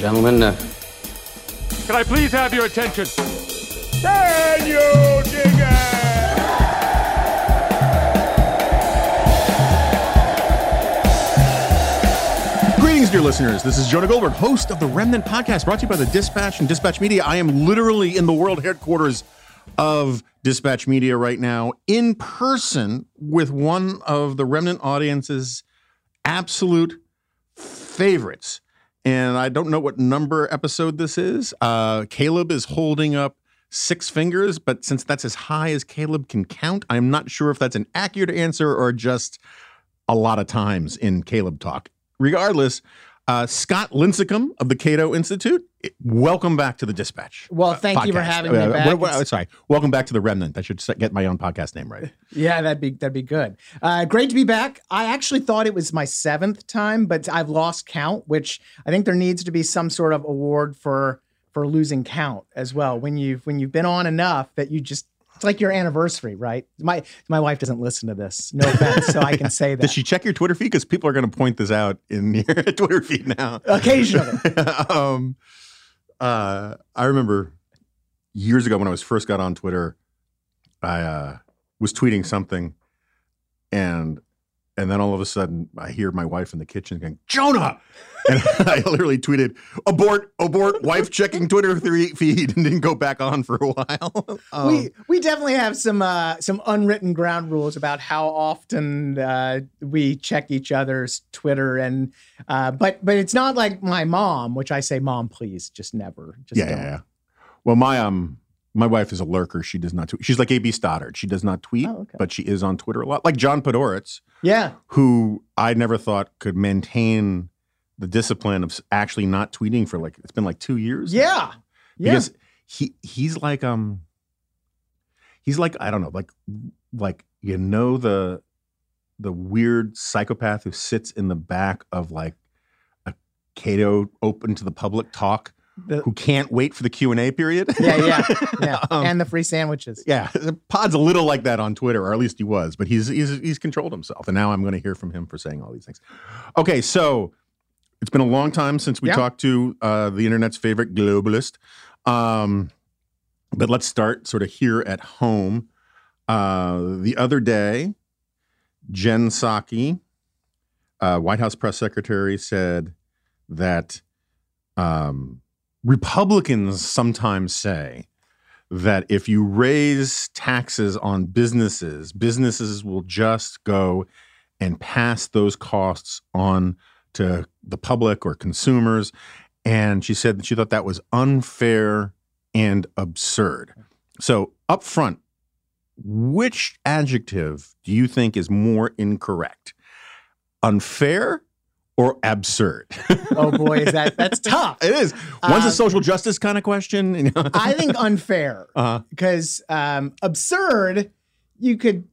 gentlemen. Uh, Can I please have your attention? Can you dig it? Greetings, dear listeners. This is Jonah Goldberg, host of the Remnant Podcast, brought to you by the Dispatch and Dispatch Media. I am literally in the world headquarters of Dispatch Media right now, in person with one of the Remnant audience's absolute favorites. And I don't know what number episode this is. Uh, Caleb is holding up six fingers, but since that's as high as Caleb can count, I'm not sure if that's an accurate answer or just a lot of times in Caleb talk. Regardless, uh, Scott Lincicome of the Cato Institute, welcome back to the Dispatch. Well, thank you for having me Uh, back. what- what- sorry, welcome back to the Remnant. I should get my own podcast name right. Yeah, that'd be that'd be good. Uh, great to be back. I actually thought it was my seventh time, but I've lost count. Which I think there needs to be some sort of award for for losing count as well. When you've when you've been on enough that you just it's like your anniversary, right? My my wife doesn't listen to this. No offense, so I can say that Did she check your Twitter feed? Because people are going to point this out in your Twitter feed now. occasionally. um, uh, I remember years ago when I was first got on Twitter, I uh, was tweeting something, and and then all of a sudden I hear my wife in the kitchen going, "Jonah," and I literally tweeted, "Abort, abort, wife checking Twitter three feed," and didn't go back on for a while. Um, we we definitely have some uh, some unwritten ground rules about how often uh, we check each other's Twitter and uh, but but it's not like my mom, which I say, "Mom, please, just never, just yeah, don't." yeah, yeah. Well, my um, my wife is a lurker. She does not tweet. She's like AB Stoddard. She does not tweet, Oh, okay. but she is on Twitter a lot. Like John Podhoretz. Yeah. who I never thought could maintain the discipline of actually not tweeting for like it's been like two years. now. Yeah. Yeah. because he he's like um he's like I don't know like like you know the the weird psychopath who sits in the back of like a Cato open to the public talk The- who can't wait for the Q and A period. yeah, yeah, yeah. Um, and the free sandwiches. yeah, Pod's a little like that on Twitter, or at least he was, but he's he's he's controlled himself, and now I'm going to hear from him for saying all these things. Okay, so it's been a long time since we Yeah. talked to uh, the internet's favorite globalist, um, but let's start sort of here at home. Uh, the other day, Jen Psaki, uh, White House press secretary, said that um, Republicans sometimes say that if you raise taxes on businesses, businesses will just go and pass those costs on to the public or consumers. And she said that she thought that was unfair and absurd. So, up front, which adjective do you think is more incorrect? Unfair or absurd? Oh boy, is that that's tough. it is. One's a Um, social justice kind of question. you know? I think unfair uh-huh. because um, absurd. You could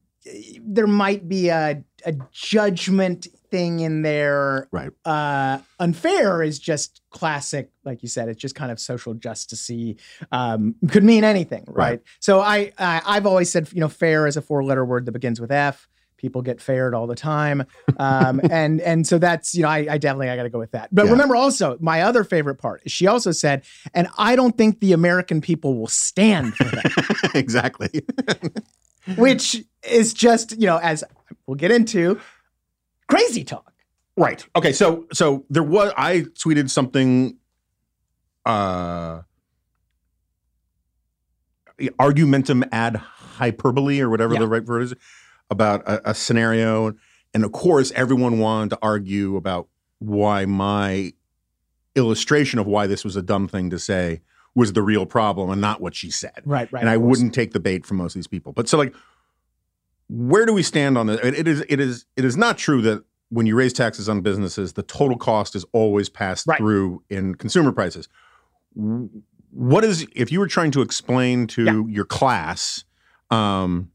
there might be a a judgment thing in there. Right. Uh, unfair is just classic, like you said. It's just kind of social justicey. Um, could mean anything, right? Right. So I, I I've always said you know fair is a four letter word that begins with F. People get fared all the time, um, and and so that's you know I, I definitely I got to go with that. But Yeah. remember also my other favorite part she also said, and I don't think the American people will stand for that, exactly. which is just you know as we'll get into crazy talk. Right. Okay. So so there was I tweeted something uh argumentum ad hyperbole or whatever Yeah. the right word is about a, a scenario and of course everyone wanted to argue about why my illustration of why this was a dumb thing to say was the real problem and not what she said Right, right. and I wouldn't take the bait from most of these people. But so like, where do we stand on this? It, it is it is it is not true that when you raise taxes on businesses, the total cost is always passed Right. through in consumer prices. What is if you were trying to explain to your class um,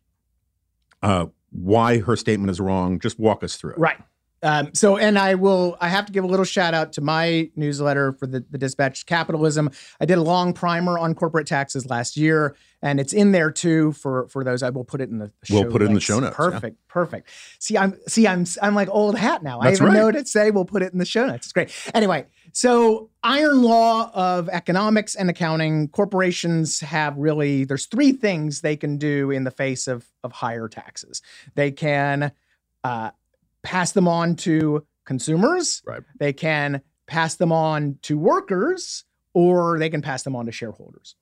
uh, why her statement is wrong? Just walk us through it. Right. Um, so, and I will, I have to give a little shout out to my newsletter for the, the Dispatch Capitolism. I did a long primer on corporate taxes last year, and it's in there too for for those. I will put it in the show We'll put it in the show notes, yeah. Perfect, perfect. See, I'm see, I'm I'm like old hat now. That's I even right. know to say we'll put it in the show notes. It's great. Anyway, so iron law of economics and accounting. Corporations have really there's three things they can do in the face of of higher taxes. They can uh, pass them on to consumers. Right. They can pass them on to workers, or they can pass them on to shareholders.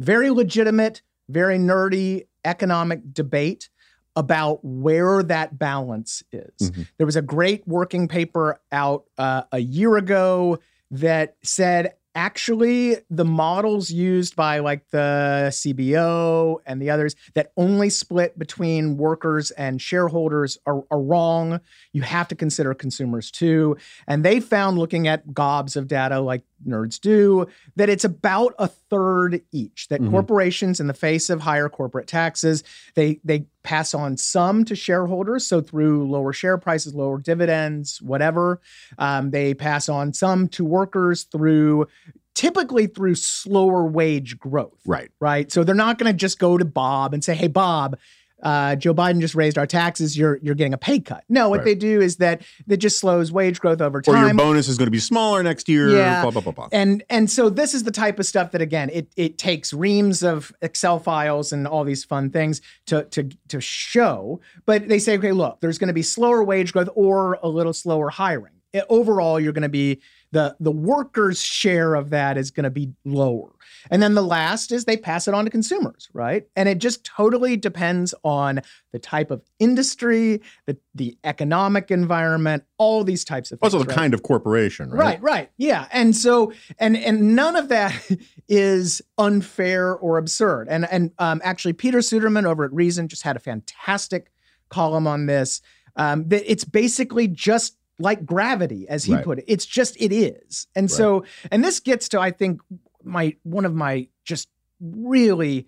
Very legitimate, very nerdy economic debate about where that balance is. Mhm. There was a great working paper out uh, a year ago that said actually the models used by like the CBO and the others that only split between workers and shareholders are, are wrong. You have to consider consumers too. And they found looking at gobs of data like nerds do that it's about a third each that Mhm. corporations in the face of higher corporate taxes they they pass on some to shareholders so through lower share prices lower dividends whatever um, they pass on some to workers through typically through slower wage growth Right. right so they're not going to just go to bob and say hey bob uh, Joe Biden just raised our taxes. You're you're getting a pay cut. No, what Right. they do is that that just slows wage growth over time. Or your bonus is going to be smaller next year. Yeah. Blah blah blah blah. And and so this is the type of stuff that again it it takes reams of Excel files and all these fun things to to to show. But they say, okay, look, there's going to be slower wage growth or a little slower hiring. Overall, you're going to be the the workers' share of that is going to be lower. And then the last is they pass it on to consumers, right? And it just totally depends on the type of industry, the the economic environment, all these types of things. Also, the right? kind of corporation, right? Right, right. Yeah. And so and and none of that is unfair or absurd. And and um actually Peter Suderman over at Reason just had a fantastic column on this. Um that it's basically just like gravity as he Right. put it. It's just it is. And so and this gets to I think my one of my just really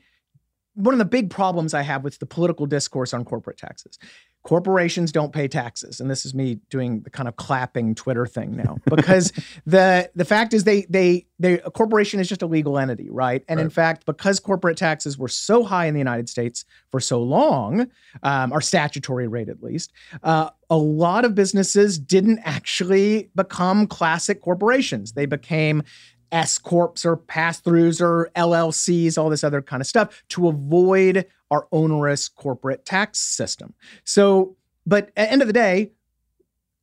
one of the big problems I have with the political discourse on corporate taxes. Corporations don't pay taxes, and this is me doing the kind of clapping Twitter thing now because the the fact is they they they a corporation is just a legal entity, right? And in fact, because corporate taxes were so high in the United States for so long, um, our statutory rate at least, uh, a lot of businesses didn't actually become classic corporations. They became S corps or pass throughs or LLCs, all this other kind of stuff to avoid our onerous corporate tax system. So, but at the end of the day,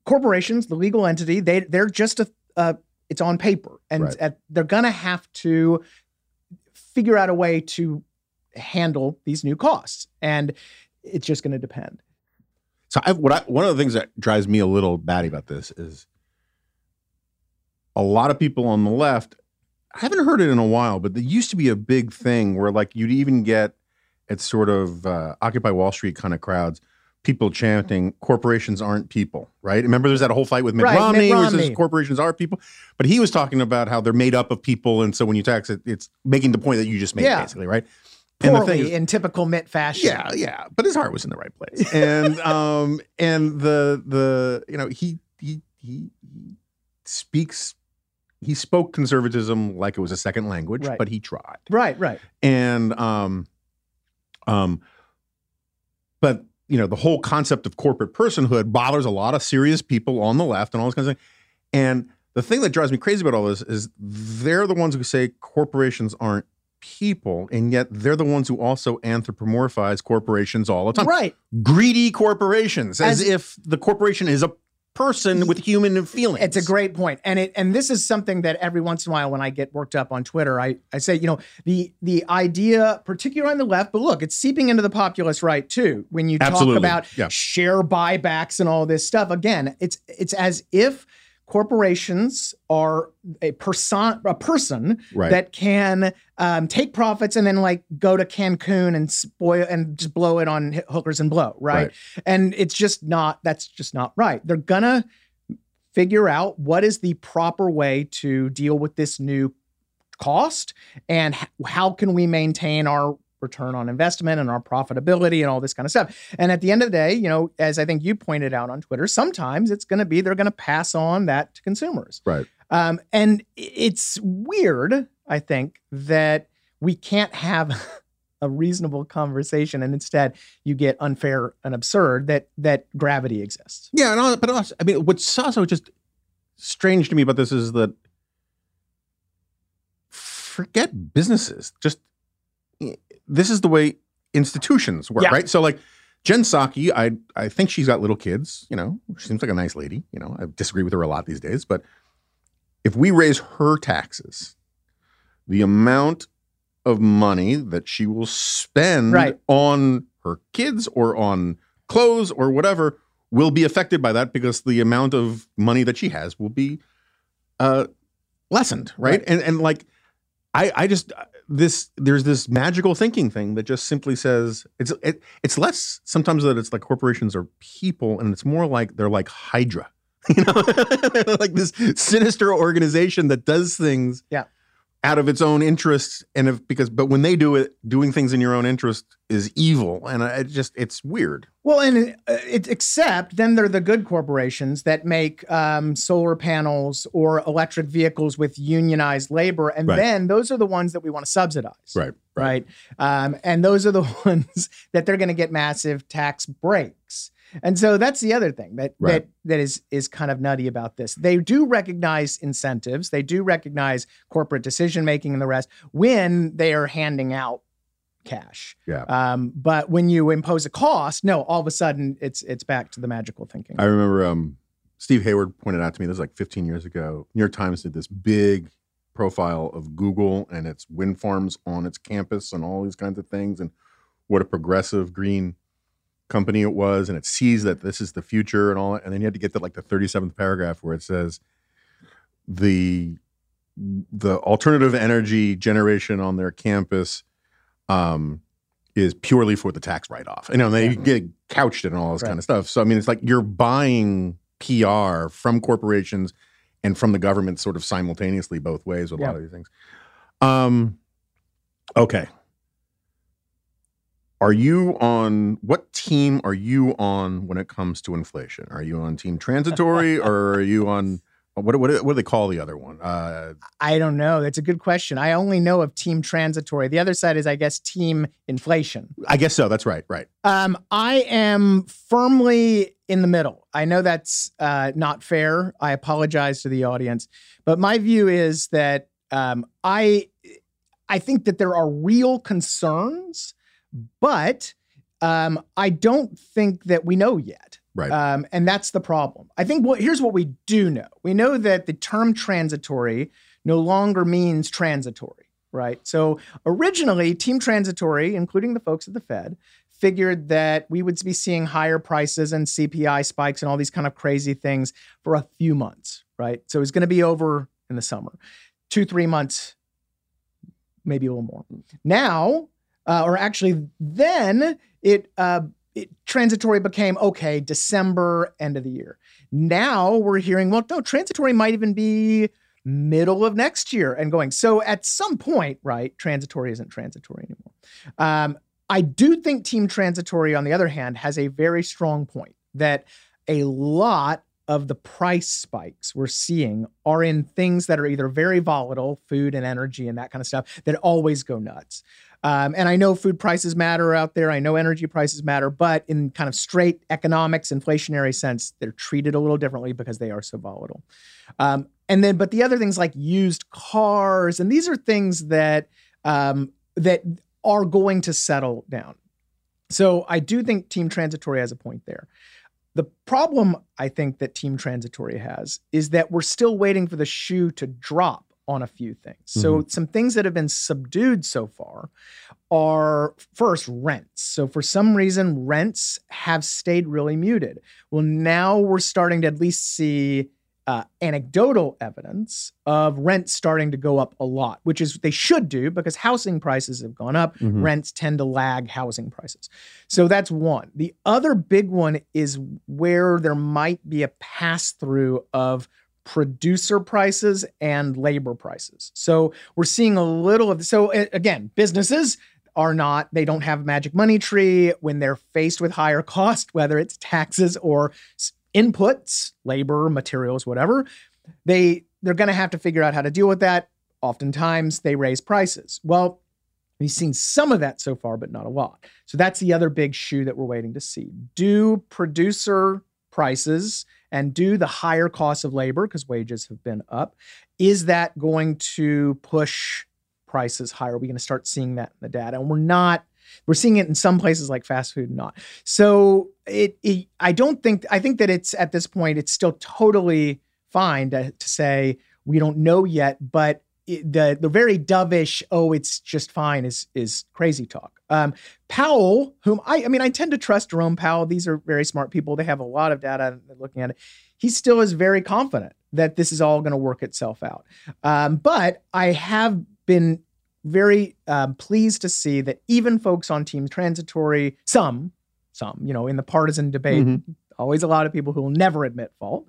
corporations, the legal entity, they they're just a uh, it's on paper, and Right. at, they're gonna have to figure out a way to handle these new costs, and it's just going to depend. So I've, what I, one of the things that drives me a little batty about this is a lot of people on the left. I haven't heard it in a while, but there used to be a big thing where like you'd even get at sort of uh, Occupy Wall Street kind of crowds, people chanting "corporations aren't people." Right? Remember, there's that whole fight with Mitt Right, Mitt Romney, where he says Romney. corporations are people, but he was talking about how they're made up of people, and so when you tax it, it's making the point that you just made, Yeah. basically, right? And the thing Poorly is- in typical Mitt fashion. yeah, yeah, but his heart was in the right place, and um, and the the you know he he, he speaks. He spoke conservatism like it was a second language, Right. but he tried. Right, right. And um, um, but you know the whole concept of corporate personhood bothers a lot of serious people on the left and all this kind of thing. And the thing that drives me crazy about all this is they're the ones who say corporations aren't people, and yet they're the ones who also anthropomorphize corporations all the time. Right. Greedy corporations, as, As- if the corporation is a person with human feelings. It's a great point. And it and this is something that every once in a while when I get worked up on Twitter, I, I say, you know, the the idea, particularly on the left, but look, it's seeping into the populist right too. When you Absolutely. talk about Yeah. share buybacks and all this stuff, again, it's it's as if corporations are a person a person Right. that can um, take profits and then like go to Cancun and spoil and just blow it on hookers and blow, right? Right. And it's just not that's just not right. They're gonna figure out what is the proper way to deal with this new cost and how can we maintain our return on investment and our profitability and all this kind of stuff. And at the end of the day, you know, as I think you pointed out on Twitter, sometimes it's going to be they're going to pass on that to consumers. Right. Um, and it's weird, I think, that we can't have a reasonable conversation and instead you get unfair and absurd that that gravity exists. Yeah, no, but also, I mean, what's also just strange to me about this is that forget businesses. Just this is the way institutions work, Yeah. right? So, like Jen Psaki, I I think she's got little kids. You know, she seems like a nice lady. You know, I disagree with her a lot these days, but if we raise her taxes, the amount of money that she will spend Right. on her kids or on clothes or whatever will be affected by that because the amount of money that she has will be uh lessened right, Right. and and like i i just this there's this magical thinking thing that just simply says it's it, it's less sometimes that it's like corporations are people and it's more like they're like hydra you know like this sinister organization that does things Yeah. Out of its own interests and if because but when they do it doing things in your own interest is evil and it just it's weird Well, and uh, it, except then they're the good corporations that make um, solar panels or electric vehicles with unionized labor, and Right. then those are the ones that we want to subsidize. right right? Um, and those are the ones that they're going to get massive tax breaks. And so that's the other thing that Right. that that is is kind of nutty about this. They do recognize incentives, they do recognize corporate decision making and the rest when they are handing out cash. Yeah. Um, but when you impose a cost, no, all of a sudden it's it's back to the magical thinking. I remember um, Steve Hayward pointed out to me this was like 15 years ago. New York Times did this big profile of Google and its wind farms on its campus and all these kinds of things and what a progressive green company it was and it sees that this is the future and all that. And then you had to get to like the 37th paragraph where it says the the alternative energy generation on their campus um, is purely for the tax write-off. You know, and they Yeah. get couched it and all this Right. kind of stuff. So I mean, it's like you're buying PR from corporations and from the government sort of simultaneously both ways with a lot of these things. Um, okay. Are you on what team are you on when it comes to inflation? Are you on team transitory or are you on what what, what do they call the other one? Uh, I don't know. That's a good question. I only know of team transitory. The other side is, I guess, team inflation. I guess so. That's right. Right. Um, I am firmly in the middle. I know that's uh, not fair. I apologize to the audience, but my view is that um, I I think that there are real concerns, but um, I don't think that we know yet. Right. Um, and that's the problem. I think what here's what we do know. We know that the term transitory no longer means transitory, right? So originally, team transitory, including the folks at the Fed, figured that we would be seeing higher prices and CPI spikes and all these kind of crazy things for a few months, right? So it's going to be over in the summer, two, three months, maybe a little more. Now, uh, or actually, then it, uh, it transitory became okay, December, end of the year. Now we're hearing, well, no, transitory might even be middle of next year and going. So at some point, right, transitory isn't transitory anymore. Um, I do think Team Transitory, on the other hand, has a very strong point that a lot of the price spikes we're seeing are in things that are either very volatile, food and energy and that kind of stuff, that always go nuts. Um, and I know food prices matter out there. I know energy prices matter, but in kind of straight economics, inflationary sense, they're treated a little differently because they are so volatile. Um, and then, but the other things like used cars, and these are things that um, that are going to settle down. So I do think Team Transitory has a point there. The problem I think that Team Transitory has is that we're still waiting for the shoe to drop on a few things. So some things that have been subdued so far are first rents. So for some reason rents have stayed really muted. Well, now we're starting to at least see uh, anecdotal evidence of rents starting to go up a lot, which is they should do because housing prices have gone up. Mhm. Rents tend to lag housing prices. So that's one. The other big one is where there might be a pass through of producer prices and labor prices. So we're seeing a little of so again, businesses are not, they don't have a magic money tree when they're faced with higher cost, whether it's taxes or inputs, labor, materials, whatever. They they're going to have to figure out how to deal with that. Oftentimes they raise prices. Well, we've seen some of that so far, but not a lot. So that's the other big shoe that we're waiting to see. Do producer prices and do the higher costs of labor because wages have been up, is that going to push prices higher? Are we going to start seeing that in the data? And we're not. We're seeing it in some places like fast food, not. So it, it I don't think. I think that it's at this point, it's still totally fine to, to say we don't know yet, but it, the the very dovish, oh, it's just fine is is crazy talk. Um, Powell, whom I I mean, I tend to trust Jerome Powell. These are very smart people. They have a lot of data they're looking at it. He still is very confident that this is all going to work itself out. Um, but I have been very um, pleased to see that even folks on Team Transitory, some, some, you know, in the partisan debate, mm-hmm. always a lot of people who will never admit fault,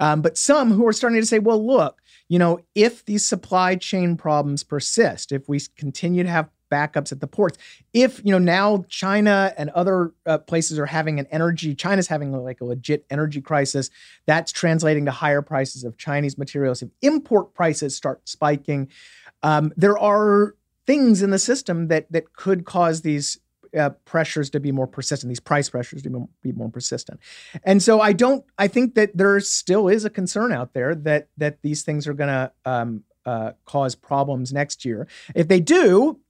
um, but some who are starting to say, well, look, you know, if these supply chain problems persist, if we continue to have backups at the ports, if, you know, now China and other uh, places are having an energy, China's having like a legit energy crisis, that's translating to higher prices of Chinese materials. If import prices start spiking, um, there are things in the system that that could cause these uh, pressures to be more persistent, these price pressures to be more, persistent. And so I don't, I think that there still is a concern out there that that these things are going to um, uh, cause problems next year. If they do,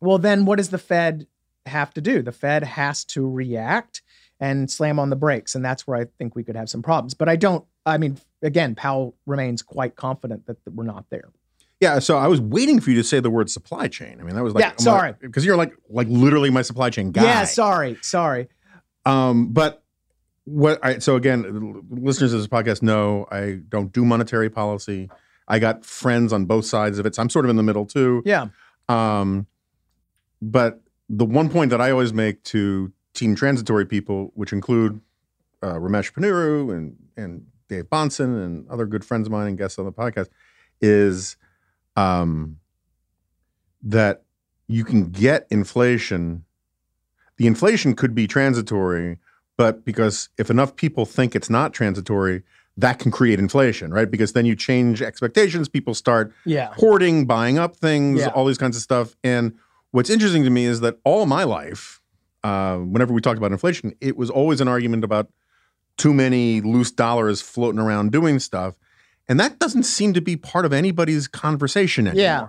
well, then what does the Fed have to do? The Fed has to react and slam on the brakes, and that's where I think we could have some problems. But I don't. I mean, again, Powell remains quite confident that, that we're not there. Yeah, so I was waiting for you to say the word supply chain. I mean, that was like yeah, sorry, because you're like like literally my supply chain guy. Yeah, sorry, sorry. Um, but what? I, so again, listeners of this podcast know I don't do monetary policy. I got friends on both sides of it, so I'm sort of in the middle too. Yeah. Um, but the one point that I always make to team transitory people, which include uh, Ramesh Ponnuru and and Dave Bahnsen and other good friends of mine and guests on the podcast, is um, that you can get inflation. The inflation could be transitory, but because if enough people think it's not transitory, that can create inflation, right? Because then you change expectations, people start yeah. hoarding, buying up things, yeah. all these kinds of stuff. And what's interesting to me is that all my life, uh, whenever we talked about inflation, it was always an argument about too many loose dollars floating around doing stuff. And that doesn't seem to be part of anybody's conversation anymore. Yeah.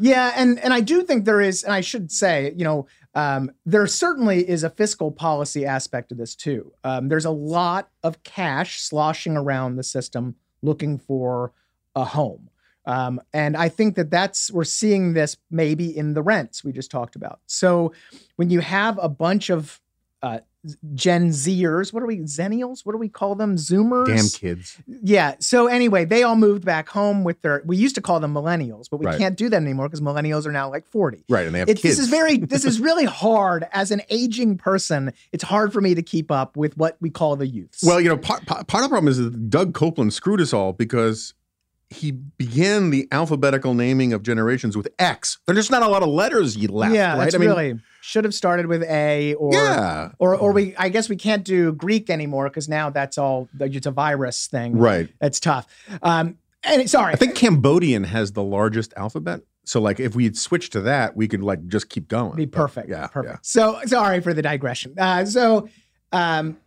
Yeah, and and I do think there is, and I should say, you know, um, there certainly is a fiscal policy aspect to this too. Um, there's a lot of cash sloshing around the system looking for a home, um, and I think that that's we're seeing this maybe in the rents we just talked about. So when you have a bunch of uh, Gen Zers. What are we, Zennials? What do we call them? Zoomers? Damn kids. Yeah. So anyway, they all moved back home with their, we used to call them millennials, but we right. can't do that anymore because millennials are now like 40. Right. And they have it's, kids. This is very, this is really hard as an aging person. It's hard for me to keep up with what we call the youths. Well, you know, part, part, part of the problem is that Doug Coupland screwed us all because he began the alphabetical naming of generations with X. There's just not a lot of letters left. Yeah, right? that's I mean, really should have started with A or yeah. or or we I guess we can't do Greek anymore because now that's all it's a virus thing. Right. That's tough. Um and sorry. I think Cambodian has the largest alphabet. So like if we had switched to that, we could like just keep going. Be perfect. But, yeah. Perfect. Yeah. So sorry for the digression. Uh, so um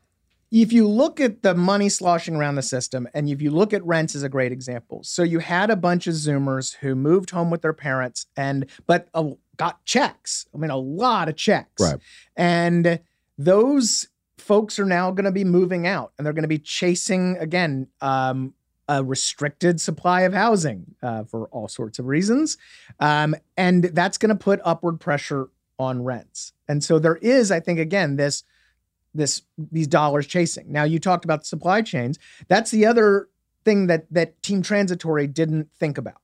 if you look at the money sloshing around the system, and if you look at rents as a great example, so you had a bunch of Zoomers who moved home with their parents, and but uh, got checks. I mean, a lot of checks, right? And those folks are now going to be moving out, and they're going to be chasing again um, a restricted supply of housing uh, for all sorts of reasons, um, and that's going to put upward pressure on rents. And so there is, I think, again this this these dollars chasing. Now you talked about supply chains. That's the other thing that that Team Transitory didn't think about.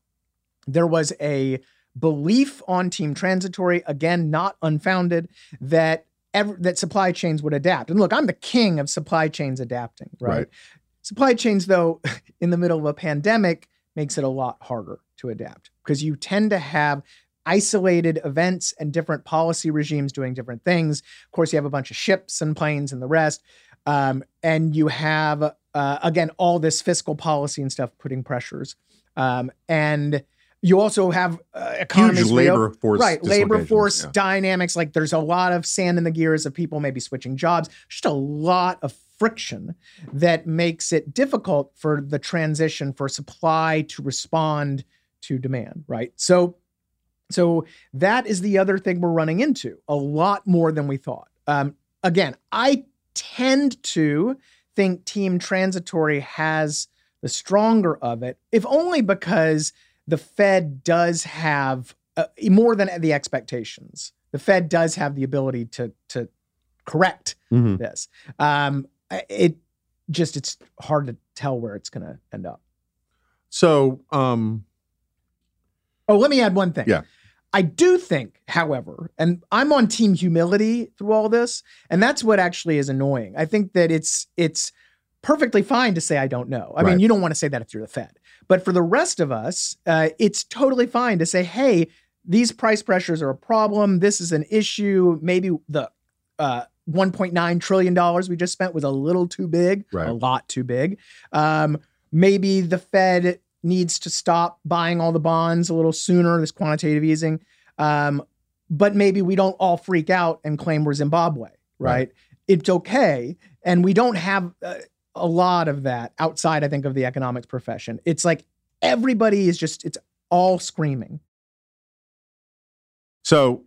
There was a belief on Team Transitory, again not unfounded, that ever, that supply chains would adapt. And look, I'm the king of supply chains adapting, right? right. Supply chains, though, in the middle of a pandemic, makes it a lot harder to adapt because you tend to have isolated events and different policy regimes doing different things. Of course, you have a bunch of ships and planes and the rest. Um, and you have, uh, again, all this fiscal policy and stuff putting pressures. Um, and you also have uh, economies Huge labor reo- force right labor force yeah. dynamics like there's a lot of sand in the gears of people maybe switching jobs just a lot of friction that makes it difficult for the transition for supply to respond to demand right so so that is the other thing we're running into a lot more than we thought um, again i tend to think team transitory has the stronger of it if only because the Fed does have uh, more than the expectations. The Fed does have the ability to to correct Mhm. this. Um, it just it's hard to tell where it's going to end up. So, um, Oh, let me add one thing. Yeah. I do think, however, and I'm on team humility through all this, and that's what actually is annoying. I think that it's it's perfectly fine to say I don't know. I mean, you don't want to say that if you're the Fed, but for the rest of us, uh, it's totally fine to say, hey, these price pressures are a problem. This is an issue. Maybe the uh, 1.9 trillion dollars we just spent was a little too big, Right. a lot too big. Um, maybe the Fed needs to stop buying all the bonds a little sooner. This quantitative easing, um, but maybe we don't all freak out and claim we're Zimbabwe, right? Right. It's okay, and we don't have uh, a lot of that outside. I think of the economics profession. It's like everybody is just it's all screaming. so,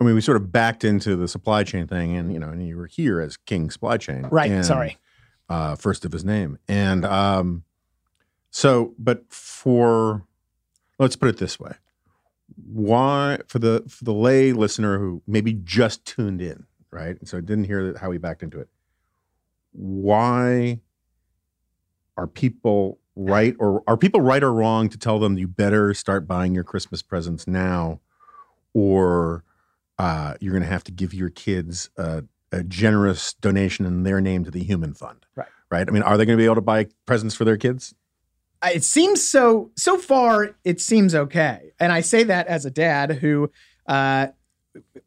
I mean, we sort of backed into the supply chain thing, and you know, and you were here as King Supply Chain, Right. and, Sorry. uh, first of his name, and um, so, but for let's put it this way: why for the for the lay listener who maybe just tuned in, right, and so didn't hear how we backed into it, why are people right or are people right or wrong to tell them you better start buying your Christmas presents now, or uh, you're going to have to give your kids a, a generous donation in their name to the Human Fund? Right. Right. I mean, are they going to be able to buy presents for their kids? It seems so so far it seems okay. And i say that as a dad who uh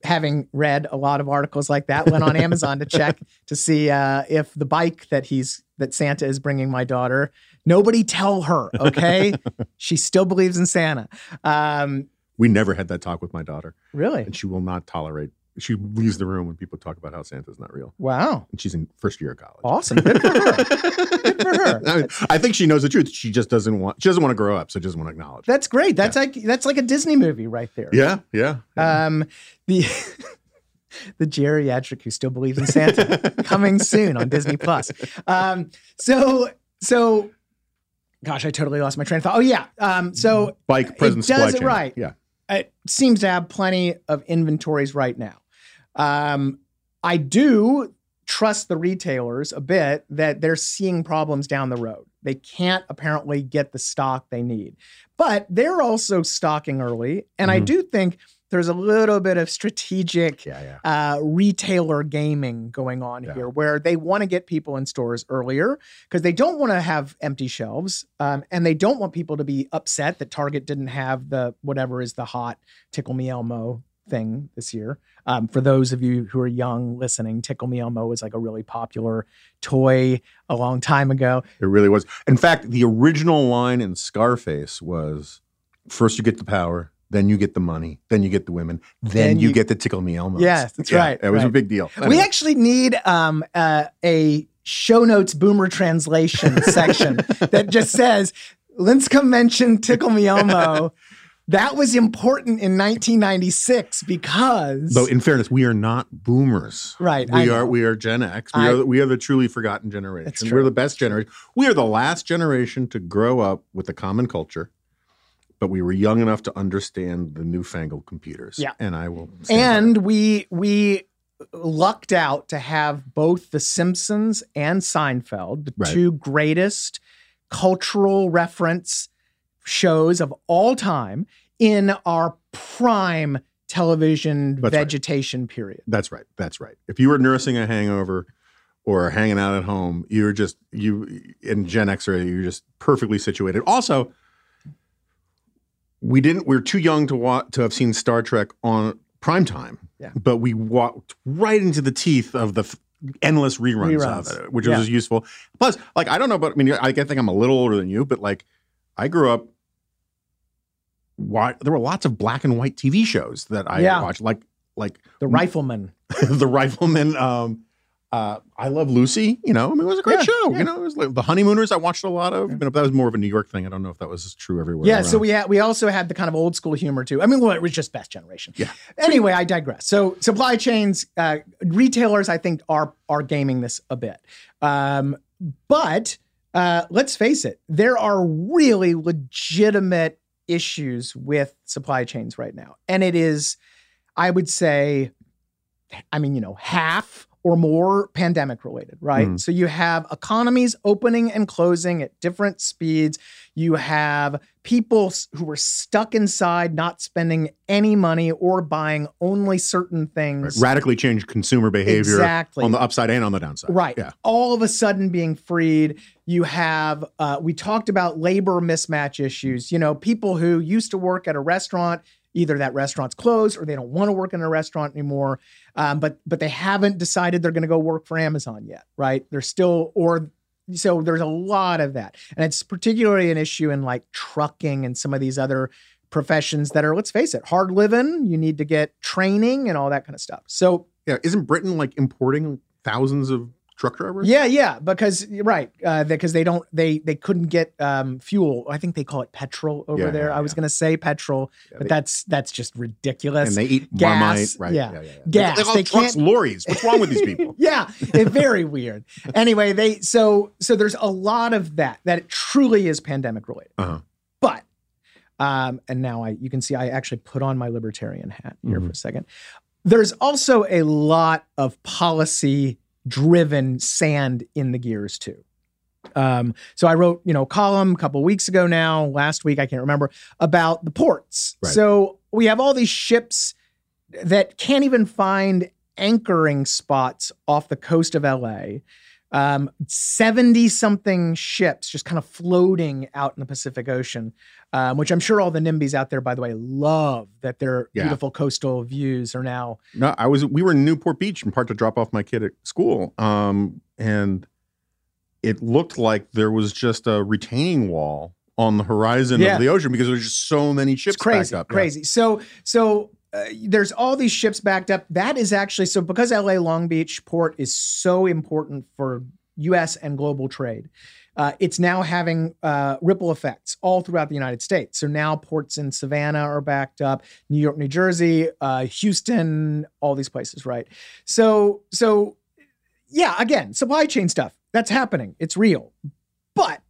having read a lot of articles like that went on amazon to check to see uh if the bike that he's that santa is bringing my daughter nobody tell her okay? She still believes in santa. Um We never had that talk with my daughter, really? And she will not tolerate. She leaves the room when people talk about how Santa's not real, wow and she's in first year of college. awesome good for her Good for her. I, mean, I think she knows the truth. She just doesn't want. She doesn't want to grow up, so she doesn't want to acknowledge. that's great that's like that's like a disney movie right there Yeah, yeah. yeah. Um, the the geriatric who still believes in Santa coming soon on Disney Plus. Um, so so, gosh, I totally lost my train of thought. Oh yeah. Um, so Bike supply does it right. Yeah. it seems to have plenty of inventories right now. Um, I do trust the retailers a bit that they're seeing problems down the road. They can't apparently get the stock they need, but they're also stocking early. And I Mhm. do think there's a little bit of strategic Yeah, yeah. uh, retailer gaming going on Yeah. here, where they want to get people in stores earlier because they don't want to have empty shelves, um, and they don't want people to be upset that Target didn't have the whatever is the hot Tickle Me Elmo thing this year. Um, for those of you who are young listening, Tickle Me Elmo was like a really popular toy a long time ago. It really was. In fact, the original line in Scarface was first you get the power, then you get the money, then you get the women, then, Then you, you- get the tickle me Elmo. Yes, that's right, It was a big deal. We actually need um, uh, a show notes boomer translation section that just says, Lincicome mentioned Tickle Me Elmo. That was important in 1996 because. Though in fairness, we are not boomers. Right, We are we are Gen X. We I- are we are the truly forgotten generation. We're the best generation. We are the last generation to grow up with the common culture, but we were young enough to understand the newfangled computers. Yeah. And I will and we we lucked out to have both The Simpsons and Seinfeld, the Right. two greatest cultural reference shows of all time, in our prime television That's right. vegetation period. That's right. That's right. If you were nursing a hangover or hanging out at home, you were just you in Gen X era, you're just perfectly situated. Also, we didn't. We are too young to watch to have seen Star Trek on prime time. Yeah. But we walked right into the teeth of the f- endless reruns, Reruns. of it, which Yeah. was useful. Plus, like I don't know, but I mean, I, I think I'm a little older than you, but like I grew up. Why there were lots of black and white TV shows that I Yeah. watched, like like The Rifleman. the Rifleman. Um, uh, I love Lucy. You know, I mean, it was a great Yeah, show. yeah. You know, it was like the Honeymooners. I watched a lot of, but that was more of a New York thing. I don't know if that was true everywhere. Yeah, so we had we also had the kind of old school humor too. I mean, well, it was just best generation. Yeah. Anyway, I digress. So supply chains, uh, retailers, I think are are gaming this a bit, um, but uh, let's face it, there are really legitimate issues with supply chains right now, and it is, I would say, I mean, you know, half or more pandemic related, right? Mhm. So you have economies opening and closing at different speeds. You have people who were stuck inside, not spending any money or buying only certain Right. things. radically changed consumer behavior Exactly. on the upside and on the downside. Right. Yeah. All of a sudden being freed. You have, uh, we talked about labor mismatch issues. You know, people who used to work at a restaurant, either that restaurant's closed or they don't want to work in a restaurant anymore. Um, but but they haven't decided they're going to go work for Amazon yet, right? They're still or so there's a lot of that, and it's particularly an issue in like trucking and some of these other professions that are, let's face it, hard living. You need to get training and all that kind of stuff. So Yeah. Isn't Britain like importing thousands of truck drivers? Yeah, yeah, because you're right, uh, because they don't, they they couldn't get um, fuel. I think they call it petrol over Yeah, there. yeah, I was yeah. going to say petrol, Yeah, but they- that's that's just ridiculous. And they eat Gas, Marmite. Right. yeah. yeah, yeah. Gas, They, they, they all trucks, can't- lorries. What's wrong with these people? yeah, it's very weird. Anyway, they so so there's a lot of that that it truly is pandemic related. Uh-huh. But um, and now I you can see I actually put on my libertarian hat here Mhm. for a second. There's also a lot of policy driven sand in the gears too. Um, so I wrote, you know, a column a couple weeks ago now, last week, I can't remember, about the ports. Right. So we have all these ships that can't even find anchoring spots off the coast of LA. Um, 70 something ships just kind of floating out in the Pacific Ocean, um, which I'm sure all the NIMBYs out there, by the way, love that their Yeah. beautiful coastal views are now. No, I was. We were in Newport Beach in part to drop off my kid at school, um, and it looked like there was just a retaining wall on the horizon Yeah. of the ocean because there was just so many ships It's crazy, up. Yeah. crazy. So, so uh, there's all these ships backed up. That is actually so because LA Long Beach port is so important for U.S. and global trade. Uh, it's now having uh, ripple effects all throughout the United States. So now ports in Savannah are backed up, New York, New Jersey, uh, Houston, all these places, right? So, so yeah, again, supply chain stuff that's happening. It's real, but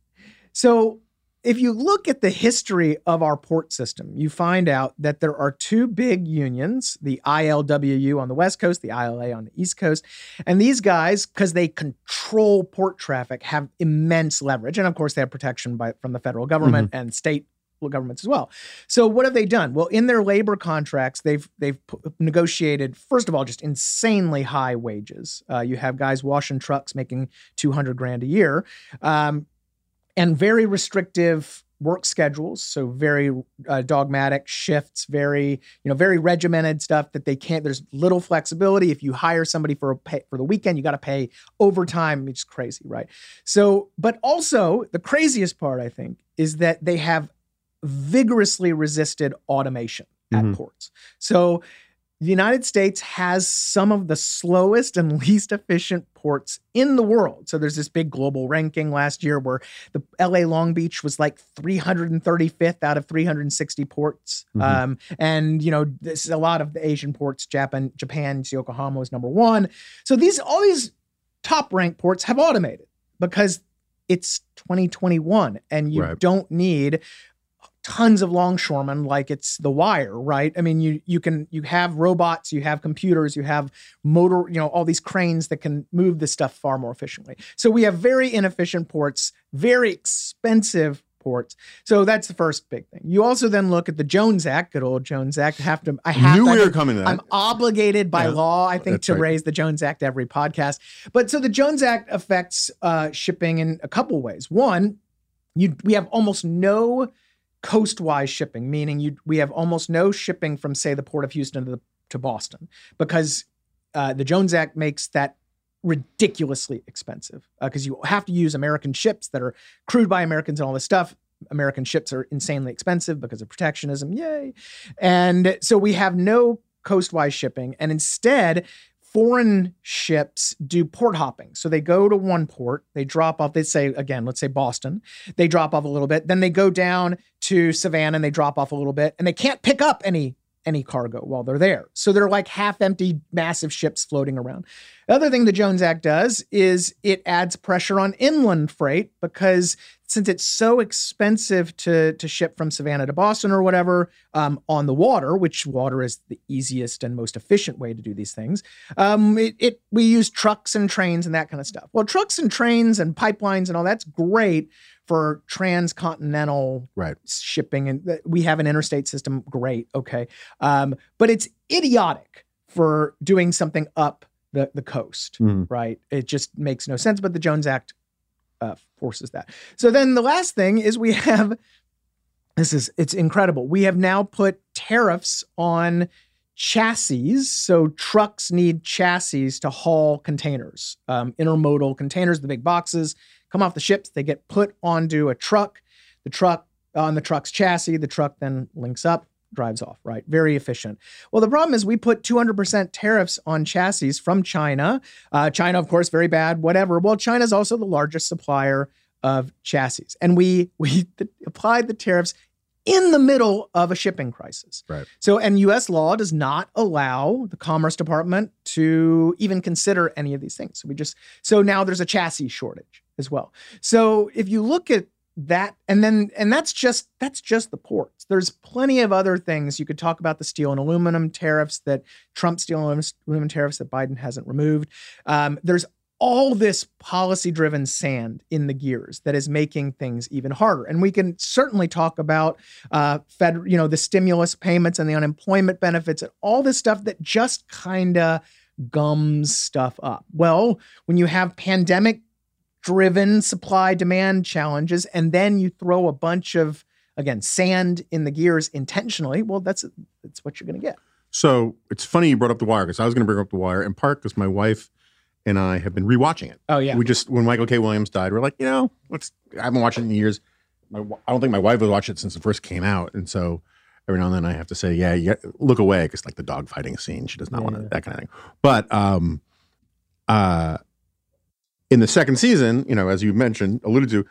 so if you look at the history of our port system, you find out that there are two big unions, the ILWU on the West Coast, the ILA on the East Coast. And these guys, because they control port traffic, have immense leverage. And of course, they have protection by, from the federal government and state governments as well. So what have they done? Well, in their labor contracts, they've they've negotiated first of all just insanely high wages. Uh, you have guys washing trucks making 200 grand a year. Um, and very restrictive work schedules so very uh, dogmatic shifts very you know very regimented stuff that they can't there's little flexibility. If you hire somebody for a pay, for the weekend you got to pay overtime. It's crazy right? So but also the craziest part i think is that they have vigorously resisted automation at Mhm. ports. So the United States has some of the slowest and least efficient ports in the world. So there's this big global ranking last year where the LA Long Beach was like 335th out of 360 ports. Mhm. Um, and you know, this is a lot of the Asian ports. Japan, Japan, Yokohama was number one. So these all these top ranked ports have automated because it's 2021 and you Right. don't need tons of longshoremen like it's the wire right i mean you you can you have robots you have computers you have motor you know all these cranes that can move this stuff far more efficiently so we have very inefficient ports very expensive ports so that's the first big thing you also then look at the jones act good old jones act I have to i have knew to, we were coming to that. i'm obligated by Yeah, law, I think, to right. raise the Jones Act every podcast. But so the Jones Act affects uh, shipping in a couple ways. One, you we have almost no coastwise shipping, meaning you we have almost no shipping from say the port of Houston to the, to Boston because uh, the Jones Act makes that ridiculously expensive because uh, you have to use American ships that are crewed by Americans and all this stuff. American ships are insanely expensive because of protectionism. Yay. And so we have no coastwise shipping. And instead, foreign ships do port hopping. So they go to one port, they drop off, they say, again, let's say Boston, they drop off a little bit, then they go down to Savannah and they drop off a little bit, and they can't pick up any any cargo while they're there. So they're like half empty, massive ships floating around. The other thing the Jones Act does is it adds pressure on inland freight because since it's so expensive to to ship from Savannah to Boston or whatever um, on the water, which water is the easiest and most efficient way to do these things, um, it, it we use trucks and trains and that kind of stuff. Well, trucks and trains and pipelines and all that's great for transcontinental right. shipping, and we have an interstate system. Great, okay, um, but it's idiotic for doing something up the the coast, Mm. right? It just makes no sense. But the Jones Act uh, forces that. So then the last thing is we have this is it's incredible. We have now put tariffs on chassis. So trucks need chassis to haul containers, um, intermodal containers, the big boxes come off the ships. They get put onto a truck. The truck on the truck's chassis. The truck then links up drives off, right? Very efficient. Well, the problem is we put 200% tariffs on chassis from China. Uh, China, of course, very bad, whatever. Well, China's also the largest supplier of chassis. And we we th- applied the tariffs in the middle of a shipping crisis. Right. So, and US law does not allow the Commerce Department to even consider any of these things. So we just, so now there's a chassis shortage as well. So if you look at that and then and that's just that's just the ports. There's plenty of other things. You could talk about the steel and aluminum tariffs that trump steel and aluminum tariffs that biden hasn't removed. Um, there's all this policy driven sand in the gears that is making things even harder. And we can certainly talk about uh, fed you know the stimulus payments and the unemployment benefits and all this stuff that just kind of gums stuff up. Well when you have pandemic driven supply demand challenges and then you throw a bunch of again sand in the gears intentionally well that's that's what you're going to get So it's funny you brought up The Wire because I was going to bring up The Wire in part because my wife and I have been rewatching it. oh yeah We just when Michael K. Williams died, we're like, you know, let's. I haven't watched it in years. My, I don't think my wife has watched it since it first came out, and so every now and then I have to say, yeah, yeah look away because like the dog fighting scene, she does not Yeah, want to yeah. that kind of thing. But um, uh, in the second season, you know, as you mentioned, alluded to,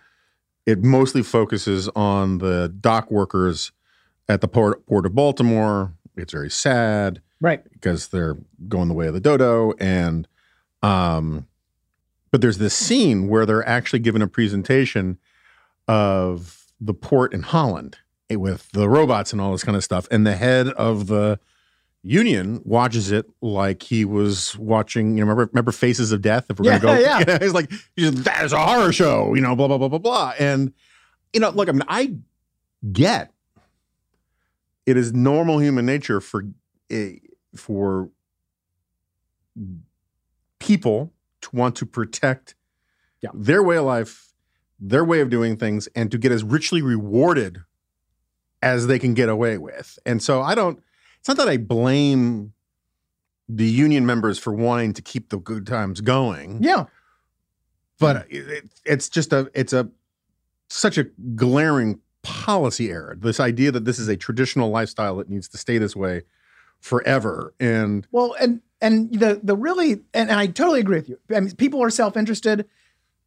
it mostly focuses on the dock workers at the port port of Baltimore. It's very sad right because they're going the way of the dodo and um but there's this scene where they're actually given a presentation of the port in Holland eh, with the robots and all this kind of stuff and the head of the union watches it like he was watching you know remember, remember faces of death if we're Yeah, gonna go yeah. He's like that is a horror show you know blah blah blah blah blah and you know look i mean i get it is normal human nature for eh, for people to want to protect Yeah. their way of life, their way of doing things, and to get as richly rewarded as they can get away with. And so I don't, it's not that I blame the union members for wanting to keep the good times going, yeah. But it, it- it's just a, it's a, such a glaring policy error. This idea that this is a traditional lifestyle that needs to stay this way forever. And well and and the the really and, and i totally agree with you. I mean people are self-interested.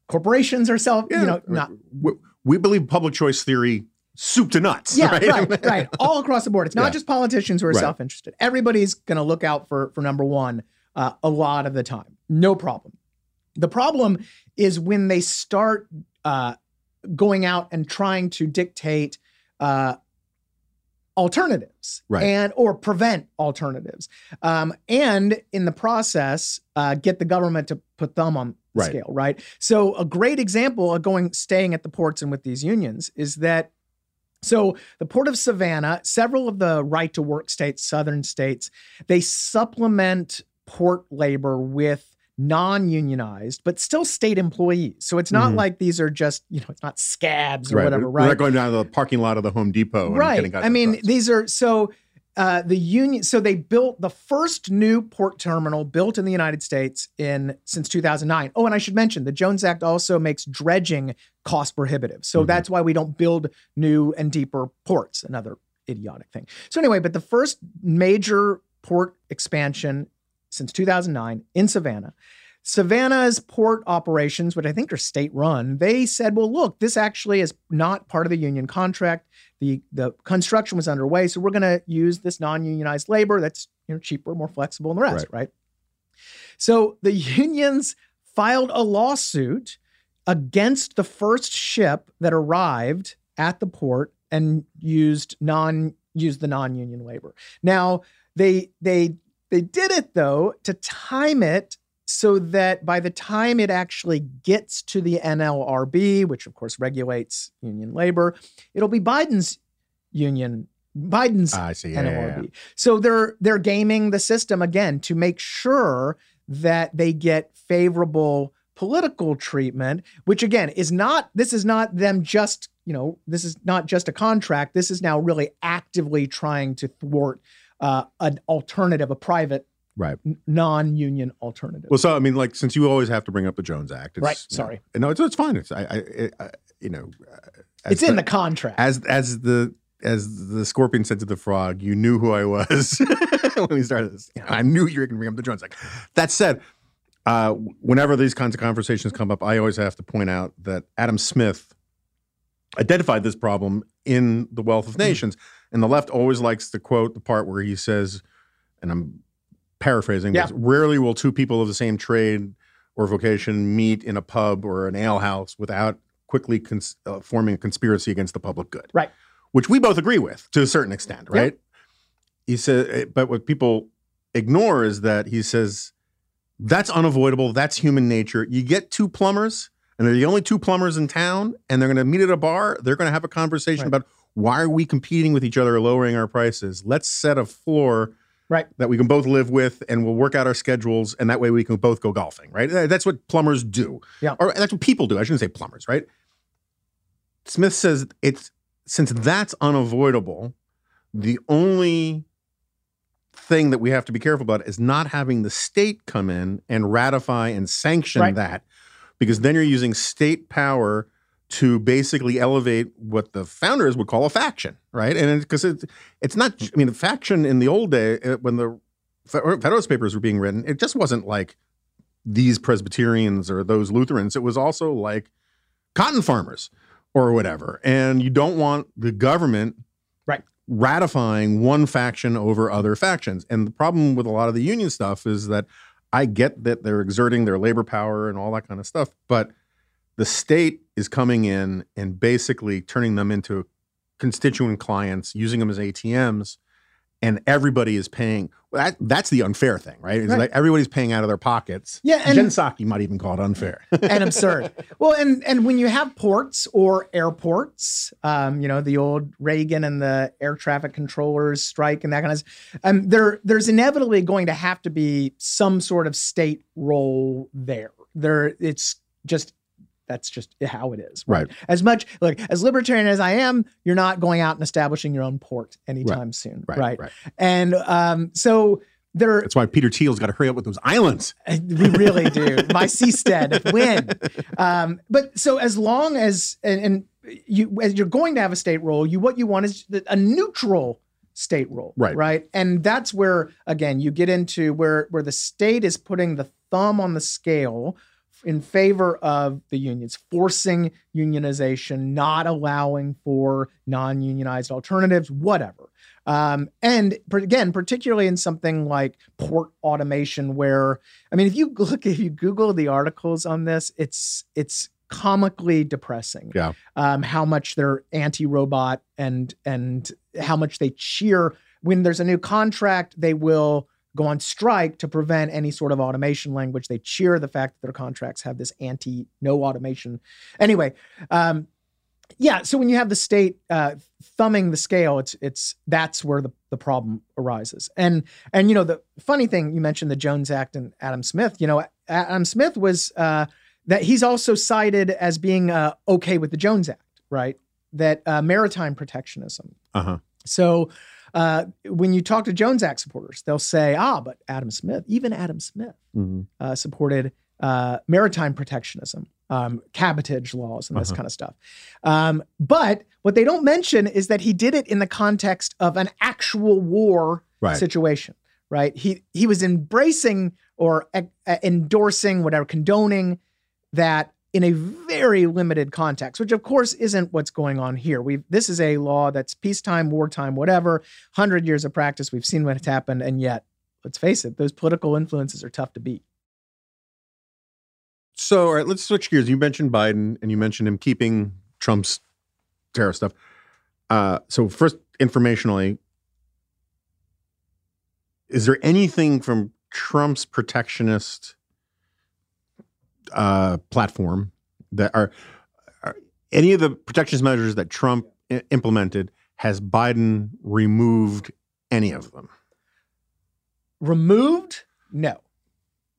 Corporations are self you know not we, we believe public choice theory soup to nuts. yeah, right, right, right, All across the board. It's not Yeah. just politicians who are Right. self-interested. Everybody's going to look out for for number one uh, a lot of the time. No problem. The problem is when they start uh, going out and trying to dictate uh, alternatives Right. and or prevent alternatives, um, and in the process uh, get the government to put thumb on Right. scale. Right. So a great example of going staying at the ports and with these unions is that so the port of Savannah, several of the right to work states, southern states, they supplement port labor with non-unionized but still state employees. So it's not Mhm. like these are just you know it's not scabs or right. whatever, We're not going down to the parking lot of the Home Depot. And right. getting I mean, these are so uh, the union. So they built the first new port terminal built in the United States in since 2009. Oh, and I should mention the Jones Act also makes dredging cost prohibitive. So Mhm. that's why we don't build new and deeper ports. Another idiotic thing. So anyway, but the first major port expansion since 2009 in Savannah. Savannah's port operations, which I think are state run, they said, well, look, this actually is not part of the union contract. The, the construction was underway, so we're going to use this non-unionized labor that's you know cheaper, more flexible, and the rest, right? So the unions filed a lawsuit against the first ship that arrived at the port and used non used the non-union labor. Now they they they did it though to time it so that by the time it actually gets to the NLRB, which of course regulates union labor, it'll be Biden's union Biden's I see. Yeah, yeah, NLRB. yeah. So they're they're gaming the system again to make sure that they get favorable political treatment, which again is not this is not them just, you know, this is not just a contract. This is now really actively trying to thwart uh, an alternative, a private Right. non-union alternative. Well, so I mean, like, since you always have to bring up the Jones Act, it's, Right, you know- sorry. no, it's, it's fine. It's I, I, I you know, uh, it's in the contract. as as the as the scorpion said to the frog, you knew who I was when we started this. I knew you were going to bring up the Jones Act. That said, uh, whenever these kinds of conversations come up, I always have to point out that Adam Smith identified this problem in The Wealth of Nations, and the left always likes to quote the part where he says, and I'm paraphrasing, Yeah. but rarely will two people of the same trade or vocation meet in a pub or an ale house without quickly cons- uh, forming a conspiracy against the public good. Right. Which we both agree with to a certain extent, right? He said, but what people ignore is that he says that's unavoidable. That's human nature. You get two plumbers, and they're the only two plumbers in town, and they're going to meet at a bar. They're going to have a conversation Right. about why are we competing with each other, lowering our prices. Let's set a floor Right. that we can both live with, and we'll work out our schedules, and that way we can both go golfing. Right? That's what plumbers do. Yeah. Or that's what people do. I shouldn't say plumbers. Right? Smith says it's since that's unavoidable. The only thing that we have to be careful about is not having the state come in and ratify and sanction Right. that because then you're using state power to basically elevate what the founders would call a faction, right? And because it's it's not. I mean, the faction in the old day uh, when the Federalist Papers were being written, it just wasn't like these Presbyterians or those Lutherans. It was also like cotton farmers or whatever. And you don't want the government Right. ratifying one faction over other factions. And the problem with a lot of the union stuff is that I get that they're exerting their labor power and all that kind of stuff, but the state is coming in and basically turning them into constituent clients, using them as ATMs, and everybody is paying. That, that's the unfair thing, right? It's Right. like everybody's paying out of their pockets. Yeah, and- Jen Psaki might even call it unfair. and absurd. Well, and and when you have ports or airports, um, you know, the old Reagan and the air traffic controllers strike and that kind of, um, there there's inevitably going to have to be some sort of state role there. There, it's just that's just how it is. Right. As much like as libertarian as I am, you're not going out and establishing your own port anytime soon. Right, Right. right. And um, so there That's why Peter Thiel's got to hurry up with those islands. we really do. My seastead win. Um, but so as long as and, and you as you're going to have a state role, you what you want is a neutral state role, Right. Right, and that's where again you get into where where the state is putting the thumb on the scale in favor of the unions, forcing unionization, not allowing for non-unionized alternatives, whatever. Um, and again, particularly in something like port automation, where I mean, if you look, if you Google the articles on this, it's it's comically depressing. Yeah. Um, how much they're anti-robot and and how much they cheer when there's a new contract, they will go on strike to prevent any sort of automation language. They cheer the fact that their contracts have this anti no automation. Anyway, um, yeah. So when you have the state uh, thumbing the scale, it's it's that's where the, the problem arises. And and you know the funny thing you mentioned the Jones Act and Adam Smith. You know Adam Smith was uh, that he's also cited as being uh, okay with the Jones Act, right? That uh, maritime protectionism. Uh huh. So uh, when you talk to Jones Act supporters, they'll say, ah, but Adam Smith, even Adam Smith, hmm uh, supported uh, maritime protectionism, um, cabotage laws, and this Uh-huh. kind of stuff. Um, but what they don't mention is that he did it in the context of an actual war Right. situation, right? He he was embracing or endorsing, whatever, condoning that in a very limited context, which of course isn't what's going on here. We this is a law that's peacetime, wartime, whatever, hundred years of practice. We've seen what's happened, and yet, let's face it, those political influences are tough to beat. So, all right, let's switch gears. You mentioned Biden and you mentioned him keeping Trump's tariff stuff. Uh, so, first, informationally, is there anything from Trump's protectionist uh, platform that are, are any of the protections measures that Trump i- implemented? Has Biden removed any of them? Removed? No,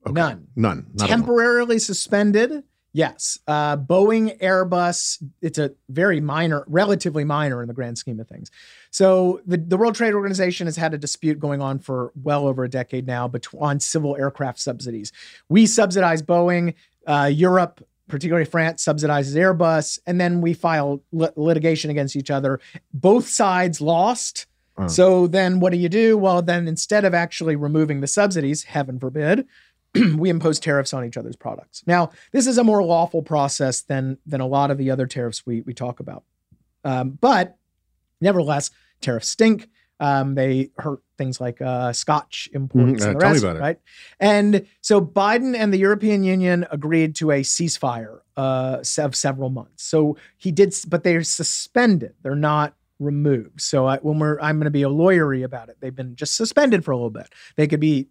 Okay. none. None. Not temporarily suspended yes uh, boeing airbus it's a very minor relatively minor in the grand scheme of things so the, the world trade organization has had a dispute going on for well over a decade now bet- on civil aircraft subsidies we subsidize boeing uh, europe particularly france subsidizes airbus and then we file lit- litigation against each other both sides lost Oh. so then what do you do well then instead of actually removing the subsidies heaven forbid we impose tariffs on each other's products. Now, this is a more lawful process than than a lot of the other tariffs we we talk about. Um, but nevertheless, tariffs stink. Um, they hurt things like uh, Scotch imports Mhm, uh, and the tell me rest, about it. right? And so Biden and the European Union agreed to a ceasefire uh, of several months. So he did, but they're suspended. They're not removed. So I, when we're, I'm going to be a lawyery about it. They've been just suspended for a little bit. They could be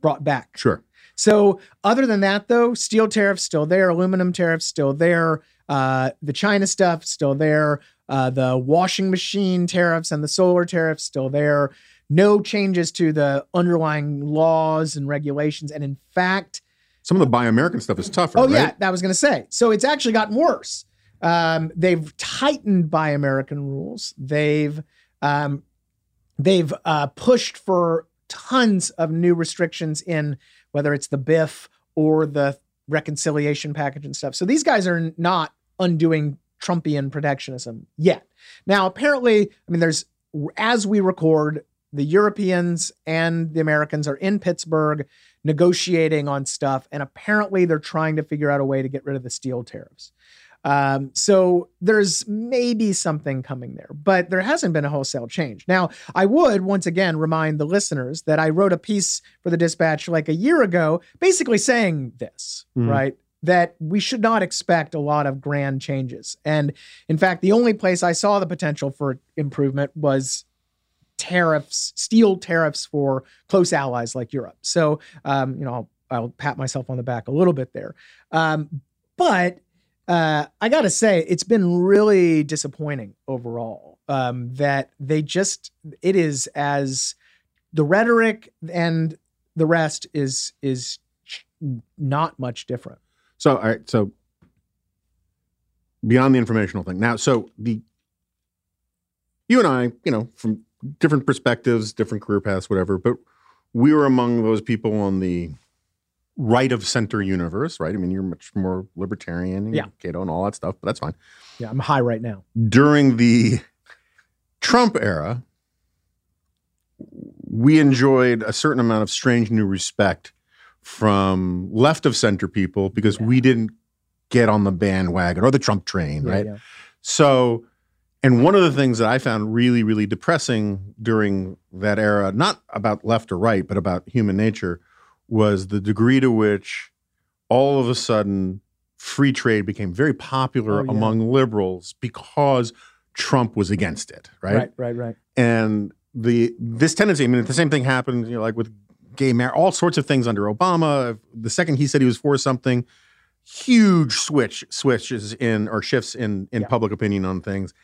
brought back. Sure. So, other than that, though, steel tariffs still there, aluminum tariffs still there, uh, the China stuff still there, uh, the washing machine tariffs and the solar tariffs still there. No changes to the underlying laws and regulations, and in fact, Some of the Buy American stuff is tougher. oh right? yeah, that was going to say. So it's actually gotten worse. Um, they've tightened Buy American rules. They've um, they've uh, pushed for tons of new restrictions in whether it's the BIF or the reconciliation package and stuff. So these guys are not undoing Trumpian protectionism yet. Now, apparently, I mean, there's as we record, the Europeans and the Americans are in Pittsburgh negotiating on stuff, and apparently they're trying to figure out a way to get rid of the steel tariffs. Um, so there's maybe something coming there, but there hasn't been a wholesale change. Now, I would once again remind the listeners that I wrote a piece for the Dispatch like a year ago, basically saying this, Mhm. right? That we should not expect a lot of grand changes. And in fact, the only place I saw the potential for improvement was tariffs, steel tariffs for close allies like Europe. So, um, you know, I'll, I'll pat myself on the back a little bit there. Um, but uh, I got to say, it's been really disappointing overall um, that they just, it is as the rhetoric and the rest is, is not much different. So, all right. So, beyond the informational thing, now, so the you and I, you know, from different perspectives, different career paths, whatever, but we were among those people on the right of center universe, right? I mean, you're much more libertarian, and Yeah. Cato, and all that stuff, but that's fine. Yeah, I'm high right now. During the Trump era, we enjoyed a certain amount of strange new respect from left of center people because we didn't get on the bandwagon or the Trump train, Yeah, right? yeah. So, and one of the things that I found really, really depressing during that era, not about left or right, but about human nature, was the degree to which all of a sudden free trade became very popular Oh, yeah. among liberals because Trump was against it, right? Right, right, right. and the this tendency. I mean, the same thing happened, you know, like with gay marriage, all sorts of things under Obama. The second he said he was for something, huge switch switches in or shifts in in Yeah. public opinion on things.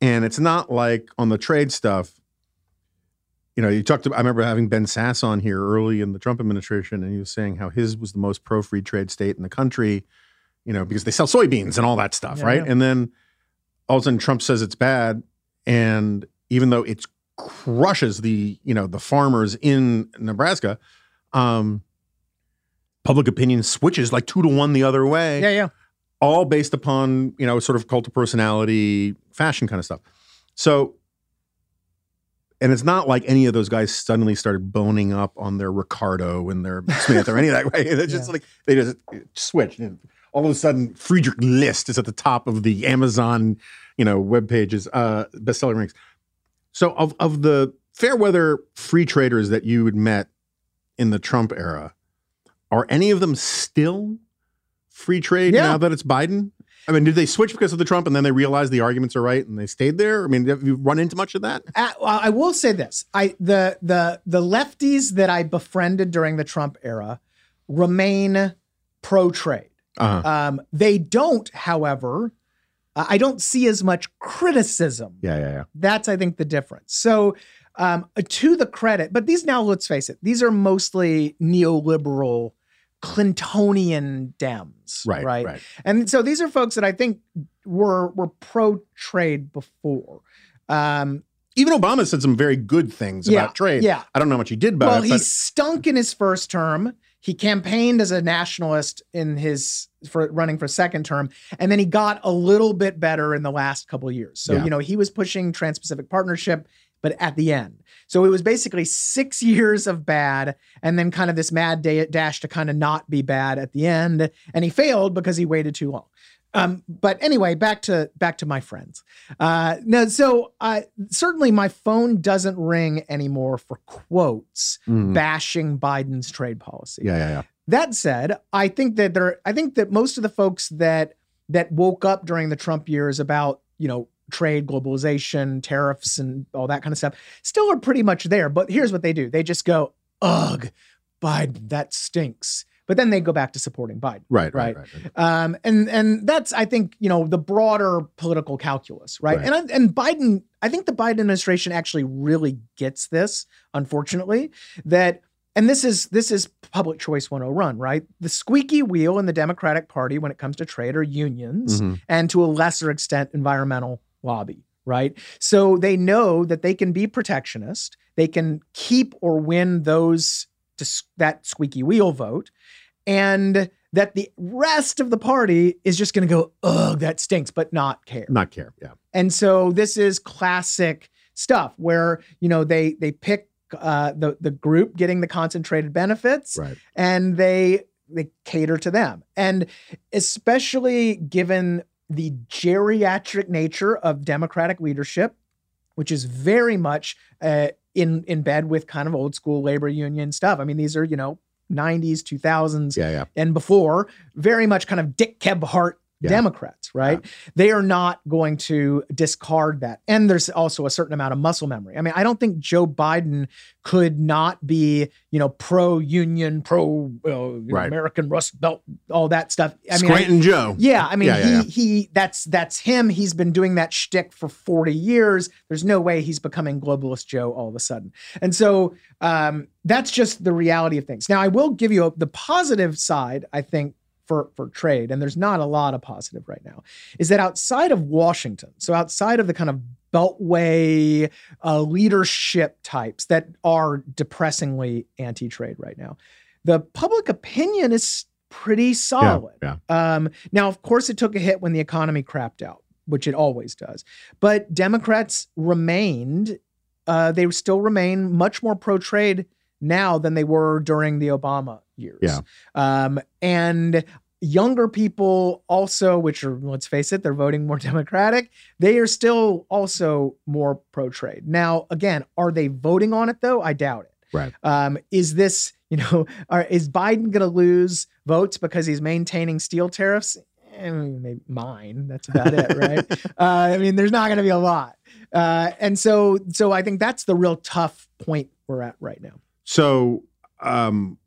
And it's not like on the trade stuff. you know, you talked about, I remember having Ben Sasse on here early in the Trump administration, and he was saying how his was the most pro free trade state in the country, you know, because they sell soybeans and all that stuff, Yeah, right? yeah. And then all of a sudden Trump says it's bad. And even though it crushes the, you know, the farmers in Nebraska, um, public opinion switches like two to one the other way. Yeah, yeah. all based upon you know sort of cult of personality fashion kind of stuff. So and it's not like any of those guys suddenly started boning up on their ricardo and their smith or any of that way it's just Yeah. like they just switch and all of a sudden friedrich list is at the top of the amazon you know web pages uh bestseller ranks so of of the fair weather free traders that you had met in the trump era are any of them still free trade Yeah. now that it's Biden? I mean, did they switch because of the Trump and then they realized the arguments are right and they stayed there? I mean, have you run into much of that? Uh, well, I will say this: I the the the lefties that I befriended during the Trump era remain pro trade. Uh-huh. Um, they don't, however, I don't see as much criticism. Yeah, yeah, yeah. That's, I think, the difference. So, um, to the credit, but these now, let's face it, these are mostly neoliberal, Clintonian Dems, Right, right, right. And so these are folks that I think were were pro trade before. Um, Even Obama said some very good things Yeah, about trade. yeah. I don't know how much he did about well, it. Well, he stunk in his first term. He campaigned as a nationalist in his for running for second term, and then he got a little bit better in the last couple of years. So Yeah. you know he was pushing Trans-Pacific Partnership, but at the end, so it was basically six years of bad, and then kind of this mad day dash to kind of not be bad at the end, and he failed because he waited too long. Um, but anyway, back to back to my friends. Uh, no, so uh, certainly my phone doesn't ring anymore for quotes Mhm. bashing Biden's trade policy. Yeah, yeah, yeah. That said, I think that there I think that most of the folks that that woke up during the Trump years about, you know, trade, globalization, tariffs and all that kind of stuff still are pretty much there. But here's what they do. They just go, "Ugh, Biden, that stinks." But then they go back to supporting Biden. Right, right, Right. right. right. Um, and and that's I think you know the broader political calculus, right? And I, and Biden, I think the Biden administration actually really gets this. Unfortunately, that and this is this is public choice 101, right? The squeaky wheel in the Democratic Party when it comes to trade are unions Mhm. and to a lesser extent environmental lobby right so they know that they can be protectionist they can keep or win those that squeaky wheel vote and that the rest of the party is just going to go ugh that stinks but not care Not care. Yeah. and so this is classic stuff where you know they they pick uh, the the group getting the concentrated benefits Right. and they they cater to them and especially given the geriatric nature of democratic leadership which is very much uh, in in bed with kind of old school labor union stuff i mean these are you know 90s 2000s Yeah, yeah. and before very much kind of dick Gephardt Yeah. democrats right they are not going to discard that and there's also a certain amount of muscle memory i mean i don't think joe biden could not be you know pro union pro uh, right. American rust belt all that stuff i mean I- Scranton Joe. yeah, I mean, Yeah, yeah, he yeah. he that's that's him. He's been doing that shtick for 40 years. There's no way he's becoming globalist Joe all of a sudden. And so um, that's just the reality of things. Now, I will give you a, the positive side, I think, for for trade, and there's not a lot of positive right now, is that outside of Washington, so outside of the kind of beltway uh, leadership types that are depressingly anti-trade right now, the public opinion is pretty Yeah. solid. Yeah. Um, now, of course, it took a hit when the economy crapped out, which it always does. But Democrats remained, uh, they still remain much more pro trade now than they were during the Obama years. Yeah. Um, and younger people also, which are, let's face it, they're voting more Democratic, they are still also more pro trade. Now, again, are they voting on it though? I doubt it. Right. Um, is this, you know, are, is Biden going to lose votes because he's maintaining steel tariffs? Eh, maybe mine. That's about it, right? uh, I mean, there's not going to be a lot, uh, and so, so I think that's the real tough point we're at right now. So, um,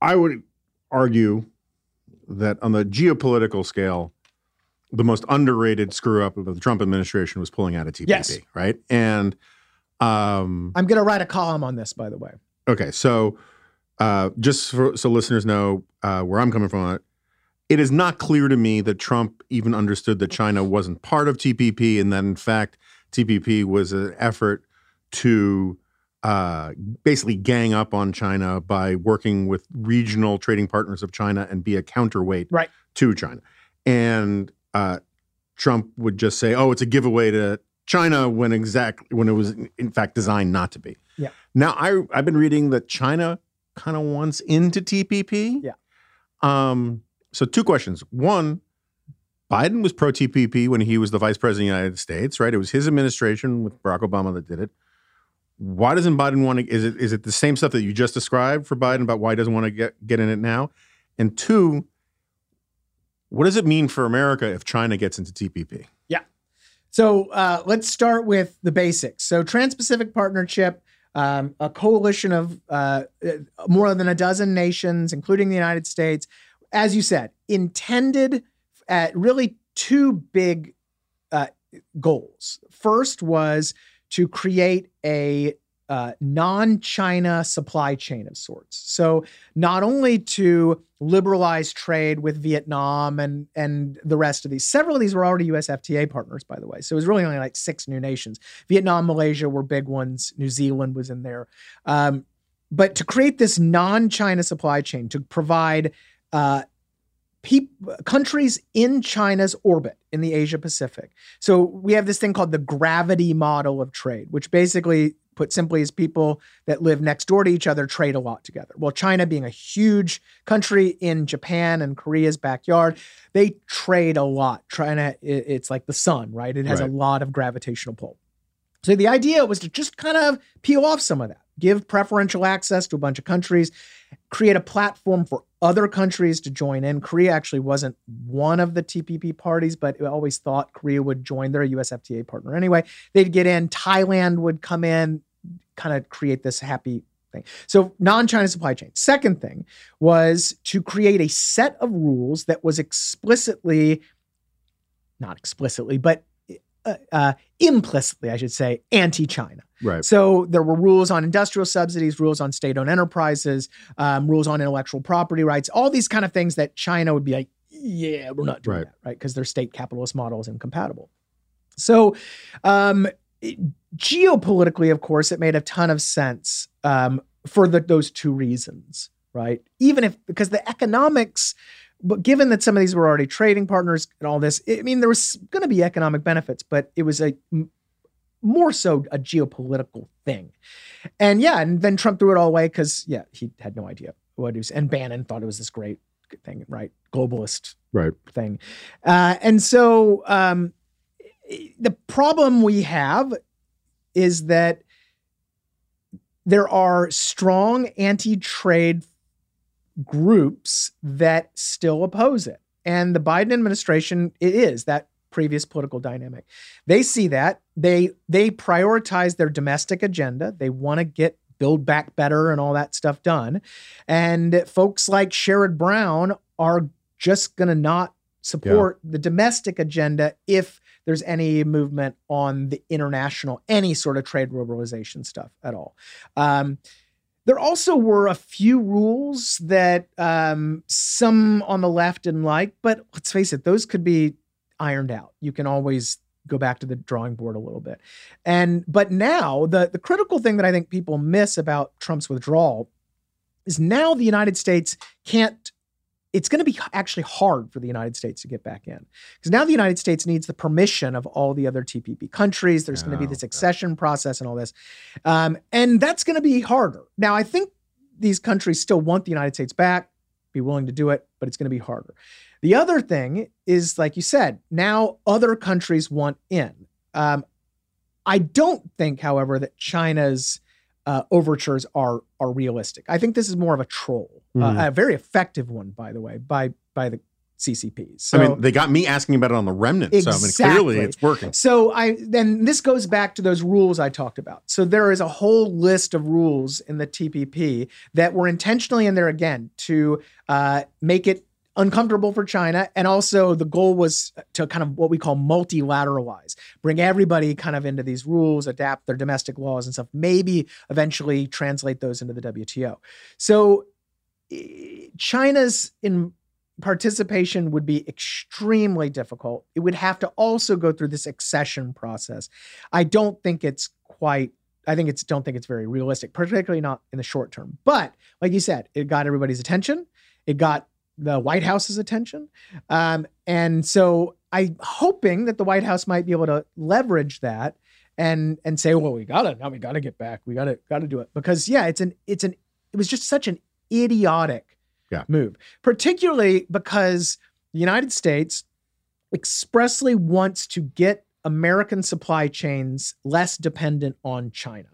I would argue that on the geopolitical scale, the most underrated screw up of the Trump administration was pulling out of TPP, Yes. right? And um, I'm going to write a column on this, by the way. okay, so uh, just for, so listeners know uh, where I'm coming from on it, it is not clear to me that Trump even understood that China wasn't part of TPP, and that in fact TPP was an effort to uh, basically gang up on China by working with regional trading partners of China and be a counterweight Right. to China. And uh, Trump would just say, "Oh, it's a giveaway to China," when exactly when it was in fact designed not to be. Yeah. Now I I've been reading that China kind of wants into TPP. Yeah. Um. So two questions. One, Biden was pro TPP when he was the vice president of the United States, right? It was his administration with Barack Obama that did it. Why doesn't Biden want to? Is it is it the same stuff that you just described for Biden about why he doesn't want to get get in it now? And two, what does it mean for America if China gets into TPP? Yeah. So uh, let's start with the basics. So Trans-Pacific Partnership, um, a coalition of uh, uh, more than a dozen nations, including the United States, as you said, intended at really two big uh, goals. First was to create a uh, non-China supply chain of sorts. So not only to liberalize trade with Vietnam and and the rest of these. Several of these were already US FTA partners, by the way. So it was really only like six new nations. Vietnam, Malaysia were big ones. New Zealand was in there. Um, but to create this non-China supply chain to provide uh, peop- countries in China's orbit in the Asia Pacific. So we have this thing called the gravity model of trade, which basically, put simply, is people that live next door to each other trade a lot together. Well, China being a huge country in Japan and Korea's backyard, they trade a lot. China, it- it's like the sun, right? It has Right. a lot of gravitational pull. So the idea was to just kind of peel off some of that, give preferential access to a bunch of countries, create a platform for other countries to join in. Korea actually wasn't one of the TPP parties, but always thought Korea would join. They're a US FTA partner anyway. They'd get in, Thailand would come in, kind of create this happy thing. So non-China supply chain. Second thing was to create a set of rules that was explicitly not explicitly, but uh, uh, implicitly, I should say, anti-China. Right. So there were rules on industrial subsidies, rules on state-owned enterprises, um, rules on intellectual property rights, all these kind of things that China would be like, yeah, we're not doing Right. that, right? Because their state capitalist model is incompatible. So, um, geopolitically, of course, it made a ton of sense um, for the, those two reasons, right? Even if because the economics, but given that some of these were already trading partners and all this, I mean, there was going to be economic benefits, but it was a more so a geopolitical thing. And yeah, and then Trump threw it all away because yeah, he had no idea what he was, and Bannon thought it was this great thing, right? Globalist Right. thing. Uh, and so um, the problem we have is that there are strong anti trade groups that still oppose it. And the Biden administration, it is that previous political dynamic. They see that. They they prioritize their domestic agenda. They want to get build back better and all that stuff done. And folks like Sherrod Brown are just going to not support the domestic agenda if there's any movement on the international, any sort of trade liberalization stuff at all. Um, there also were a few rules that um, some on the left didn't like, but let's face it, those could be ironed out. You can always go back to the drawing board a little bit. And but now the the critical thing that I think people miss about Trump's withdrawal is now the United States can't it's going to be actually hard for the United States to get back in because now the United States needs the permission of all the other TPP countries. There's going to be Oh, this okay. accession process and all this, um, and that's going to be harder. Now, I think these countries still want the United States back, be willing to do it, but it's going to be harder. The other thing is, like you said, now other countries want in. Um, I don't think, however, that China's uh, overtures are are realistic. I think this is more of a troll, Mhm. uh, a very effective one, by the way, by by the CCPs. So, I mean, they got me asking about it on the remnant. So I mean, clearly it's working. so I then this goes back to those rules I talked about. So there is a whole list of rules in the TPP that were intentionally in there again to uh, make it uncomfortable for China. And also, the goal was to kind of what we call multilateralize, bring everybody kind of into these rules, adapt their domestic laws and stuff, maybe eventually translate those into the WTO. So, China's in participation would be extremely difficult. It would have to also go through this accession process. I don't think it's quite I think it's don't think it's very realistic, particularly not in the short term. But like you said, it got everybody's attention. It got the White House's attention, um, and so I'm hoping that the White House might be able to leverage that and and say, well, we gotta now we gotta get back. We gotta gotta do it because yeah, it's an it's an it was just such an idiotic Yeah. move, particularly because the United States expressly wants to get American supply chains less dependent on China.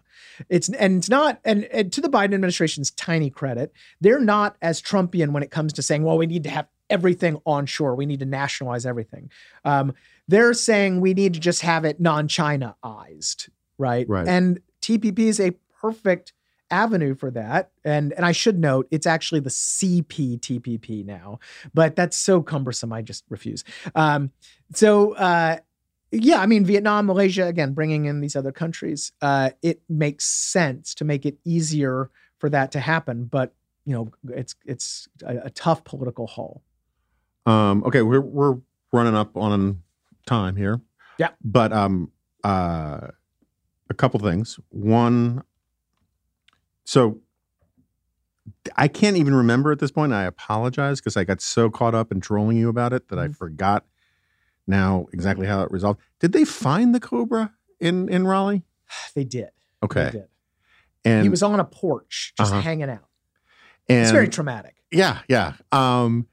It's and it's not and, and to the Biden administration's tiny credit, they're not as Trumpian when it comes to saying, well, we need to have everything onshore. We need to nationalize everything. Um, they're saying we need to just have it non-Chinaized, right? Right. And TPP is a perfect avenue for that. And and I should note it's actually the CPTPP now, but that's so cumbersome. I just refuse. Um, so uh, yeah, I mean Vietnam, Malaysia, again, bringing in these other countries, uh, it makes sense to make it easier for that to happen. But you know, it's it's a, a tough political haul. Um, okay, we're we're running up on time here. Yeah. But um, uh, a couple things. One, so I can't even remember at this point. I apologize because I got so caught up in trolling you about it that I Mhm. forgot now exactly how it resolved. Did they find the cobra in in Raleigh? They did. Okay, They did. and he was on a porch just Uh-huh. hanging out. and It's very traumatic. Yeah, yeah. Um,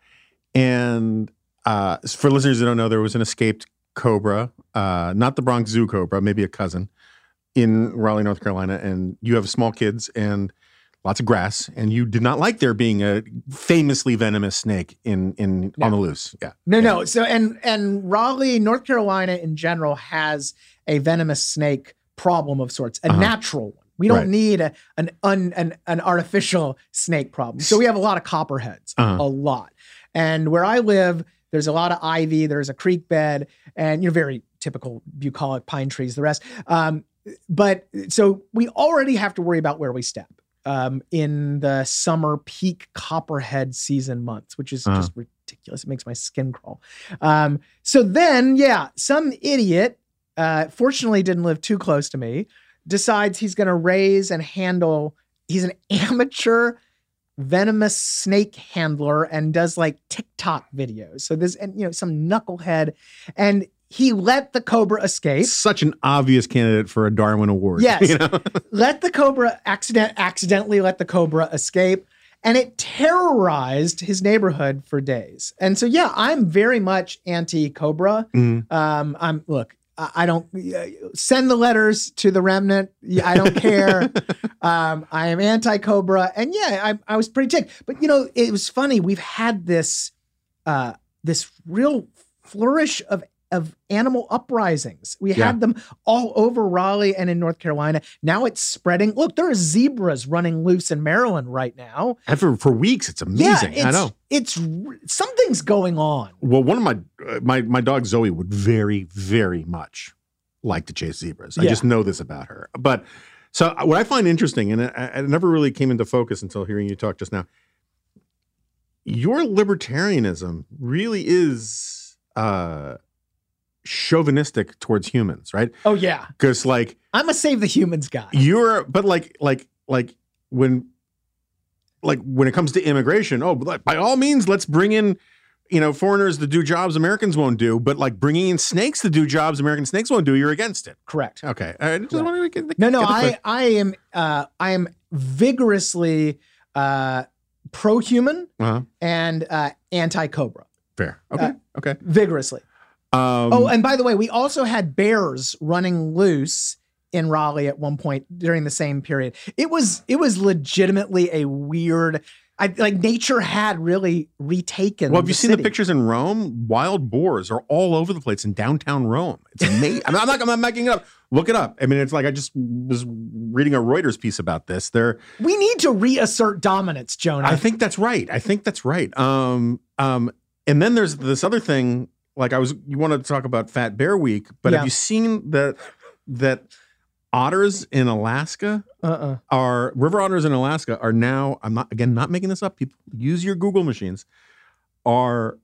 and uh, for listeners who don't know, there was an escaped cobra, uh, not the Bronx Zoo cobra, maybe a cousin, in Raleigh, North Carolina. And you have small kids and lots of grass, and you did not like there being a famously venomous snake in in No. on the loose. Yeah, No, Yeah. no. So and and Raleigh, North Carolina in general has a venomous snake problem of sorts, a Uh-huh. natural one. We don't Right. need a, an, un, an an artificial snake problem. So we have a lot of copperheads, Uh-huh. a lot. And where I live, there's a lot of ivy. There's a creek bed, and you're very typical bucolic pine trees. The rest, um, but so we already have to worry about where we step um, in the summer peak copperhead season months, which is Uh-huh. just ridiculous. It makes my skin crawl. Um, so then, yeah, some idiot, uh, fortunately didn't live too close to me, decides he's going to raise and handle. He's an amateur venomous snake handler and does like TikTok videos. So there's and you know some knucklehead, and he let the cobra escape. such an obvious candidate for a Darwin Award. Yes. you know? let the cobra accident accidentally let the cobra escape and it terrorized his neighborhood for days and so yeah i'm very much anti-cobra Mhm. um i'm look i, don't uh, send the letters to the remnant i don't care um i am anti-cobra and yeah I, I was pretty ticked but you know it was funny we've had this uh this real flourish of of animal uprisings. We Yeah. had them all over Raleigh and in North Carolina. Now it's spreading. Look, there are zebras running loose in Maryland right now. And for for weeks, it's amazing. Yeah, I know. It's something's going on. Well, one of my uh, my my dog Zoe would very very much like to chase zebras. I just know this about her. But so uh, what I find interesting, and it, it never really came into focus until hearing you talk just now. Your libertarianism really is uh, chauvinistic towards humans, right? Oh yeah, Because like I'm a save the humans guy. you're, but like like like when like when it comes to immigration, oh, by all means, let's bring in you know foreigners to do jobs Americans won't do. But like bringing in snakes to do jobs American snakes won't do, you're against it. Correct. Okay, I just Right. wanted to get the, No, no, I. I am uh I am vigorously uh pro-human Uh-huh. and uh anti-cobra. fair. Okay, Uh, okay. Vigorously. Um, Oh, and by the way, we also had bears running loose in Raleigh at one point during the same period. It was it was legitimately a weird. I like nature had really retaken. well, have you seen city. the pictures in Rome? Wild boars are all over the place in downtown Rome. It's amazing. I mean, I'm not, I'm not making it up. Look it up. I mean, it's like I just was reading a Reuters piece about this. They're We need to reassert dominance, Jonah. I think that's right. I think that's right. Um, um, and then there's this other thing. Like I was, you wanted to talk about Fat Bear Week, but Yeah. have you seen that that otters in Alaska Uh-uh. are river otters in Alaska are now? I'm not again not making this up. People use your Google machines. Are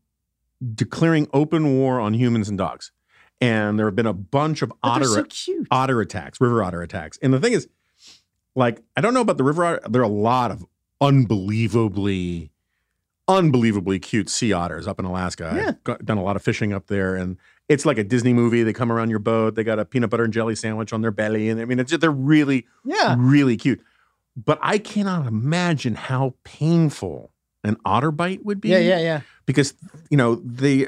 declaring open war on humans and dogs, and there have been a bunch of But otter so otter attacks, river otter attacks. And the thing is, like, I don't know about the river otter. There are a lot of unbelievably, unbelievably cute sea otters up in Alaska. Yeah. I've got- done a lot of fishing up there, and it's like a Disney movie. They come around your boat. They got a peanut butter and jelly sandwich on their belly, and I mean, it's they're really, Yeah. really cute. But I cannot imagine how painful an otter bite would be Yeah, yeah, yeah. because you know they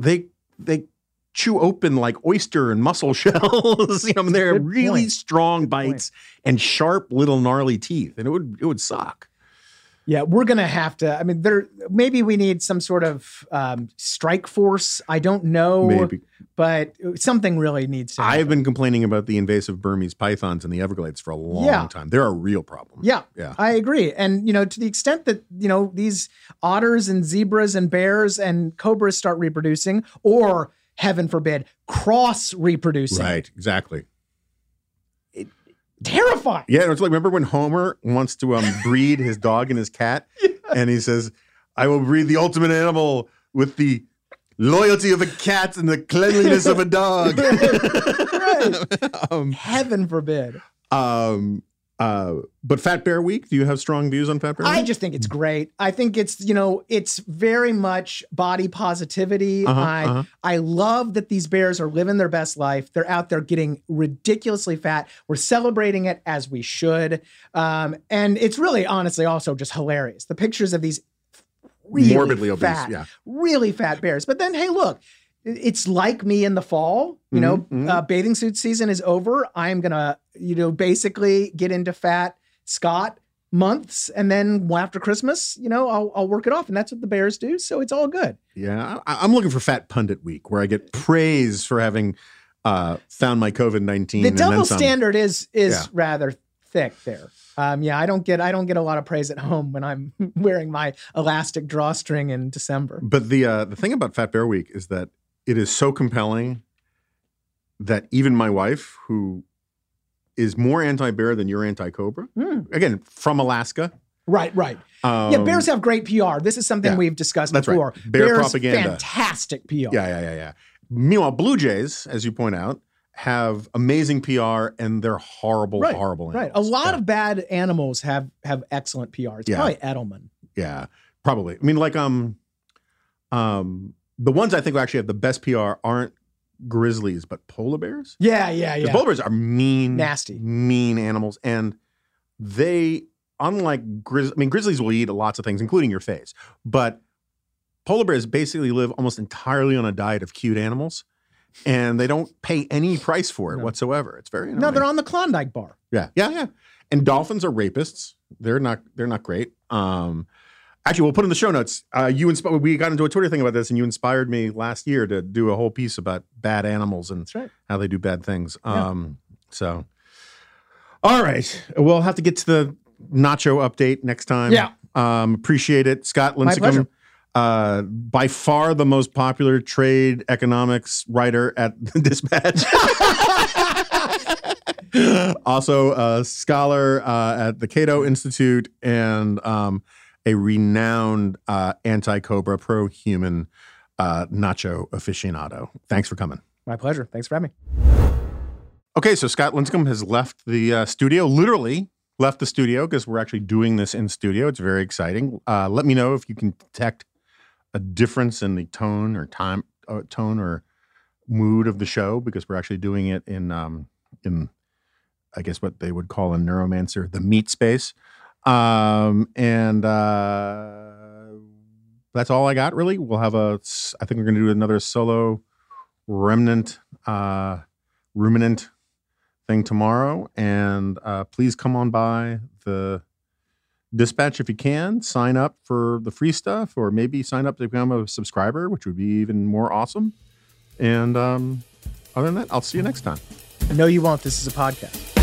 they they chew open like oyster and mussel shells. you know, they're Good really point. strong Good point. bites and sharp little gnarly teeth, and it would it would suck. Yeah, we're gonna have to. I mean, there maybe we need some sort of um, strike force. I don't know, Maybe but something really needs to. I've been complaining about the invasive Burmese pythons in the Everglades for a long Yeah. time. They're a real problem. Yeah, Yeah. I agree. And you know, to the extent that you know these otters and zebras and bears and cobras start reproducing, or heaven forbid, cross reproducing, Right, exactly. Terrifying. Yeah, it's like remember when Homer wants to um, breed his dog and his cat, and he says, "I will breed the ultimate animal with the loyalty of a cat and the cleanliness of a dog." um, Heaven forbid. um, uh, but Fat Bear Week, do you have strong views on Fat Bear I just think it's great. I think it's you know it's very much body positivity. Uh-huh, I uh-huh. I love that these bears are living their best life. They're out there getting ridiculously fat. We're celebrating it as we should, um, and it's really honestly also just hilarious. The pictures of these really Morbidly obese, fat, yeah. really fat bears. But then hey, look. It's like me in the fall, you know, Mhm, mhm. Uh, bathing suit season is over. I'm gonna, you know, basically get into fat Scott months, and then after Christmas, you know, I'll, I'll work it off, and that's what the Bears do. So it's all good. Yeah, I, I'm looking for Fat Pundit Week, where I get praise for having uh, found my COVID nineteen. The double standard is is Yeah. rather thick there. Um, yeah, I don't get I don't get a lot of praise at home when I'm wearing my elastic drawstring in December. But the uh, the thing about Fat Bear Week is that it is so compelling that even my wife, who is more anti bear than you're anti cobra, Hmm. again from Alaska. Right, right. Um, yeah, bears have great PR. This is something yeah, we've discussed that's right. Bear bears propaganda. fantastic PR. Yeah, yeah, yeah, yeah. Meanwhile, Blue Jays, as you point out, have amazing PR and they're horrible, Right, horrible. Right. A lot Yeah. of bad animals have have excellent PR. It's Yeah. probably Edelman. Yeah, probably. I mean, like um, um, the ones I think actually have the best PR aren't grizzlies, but polar bears. Yeah, yeah, yeah. polar bears are mean, Nasty. mean animals, and they, unlike grizz, I mean, grizzlies will eat lots of things, including your face, but polar bears basically live almost entirely on a diet of cute animals, and they don't pay any price for it No. whatsoever. It's very annoying. no, they're on the Klondike bar. Yeah, yeah, yeah. And dolphins are rapists. They're not. They're not great. Um, actually, we'll put in the show notes. Uh, you insp- We got into a Twitter thing about this, and you inspired me last year to do a whole piece about bad animals and right. how they do bad things. Yeah. Um, so, all right, we'll have to get to the nacho update next time. Yeah. Um, appreciate it, Scott. Lincicome. Uh, by far the most popular trade economics writer at the Dispatch. also a scholar uh, at the Cato Institute and um, a renowned uh, anti-cobra, pro-human uh, nacho aficionado. Thanks for coming. My pleasure. Thanks for having me. Okay, so Scott Lincicome has left the uh, studio, literally left the studio because we're actually doing this in studio. It's very exciting. Uh, let me know if you can detect a difference in the tone or time, uh, tone or mood of the show because we're actually doing it in um, in I guess what they would call a neuromancer, the meat space. Um, and uh, that's all I got really. We'll have a, I think we're going to do another solo remnant, uh, ruminant thing tomorrow. And uh, please come on by the dispatch if you can. Sign up for the free stuff, or maybe sign up to become a subscriber, which would be even more awesome. And um, other than that, I'll see you next time. No, you won't. This is a podcast.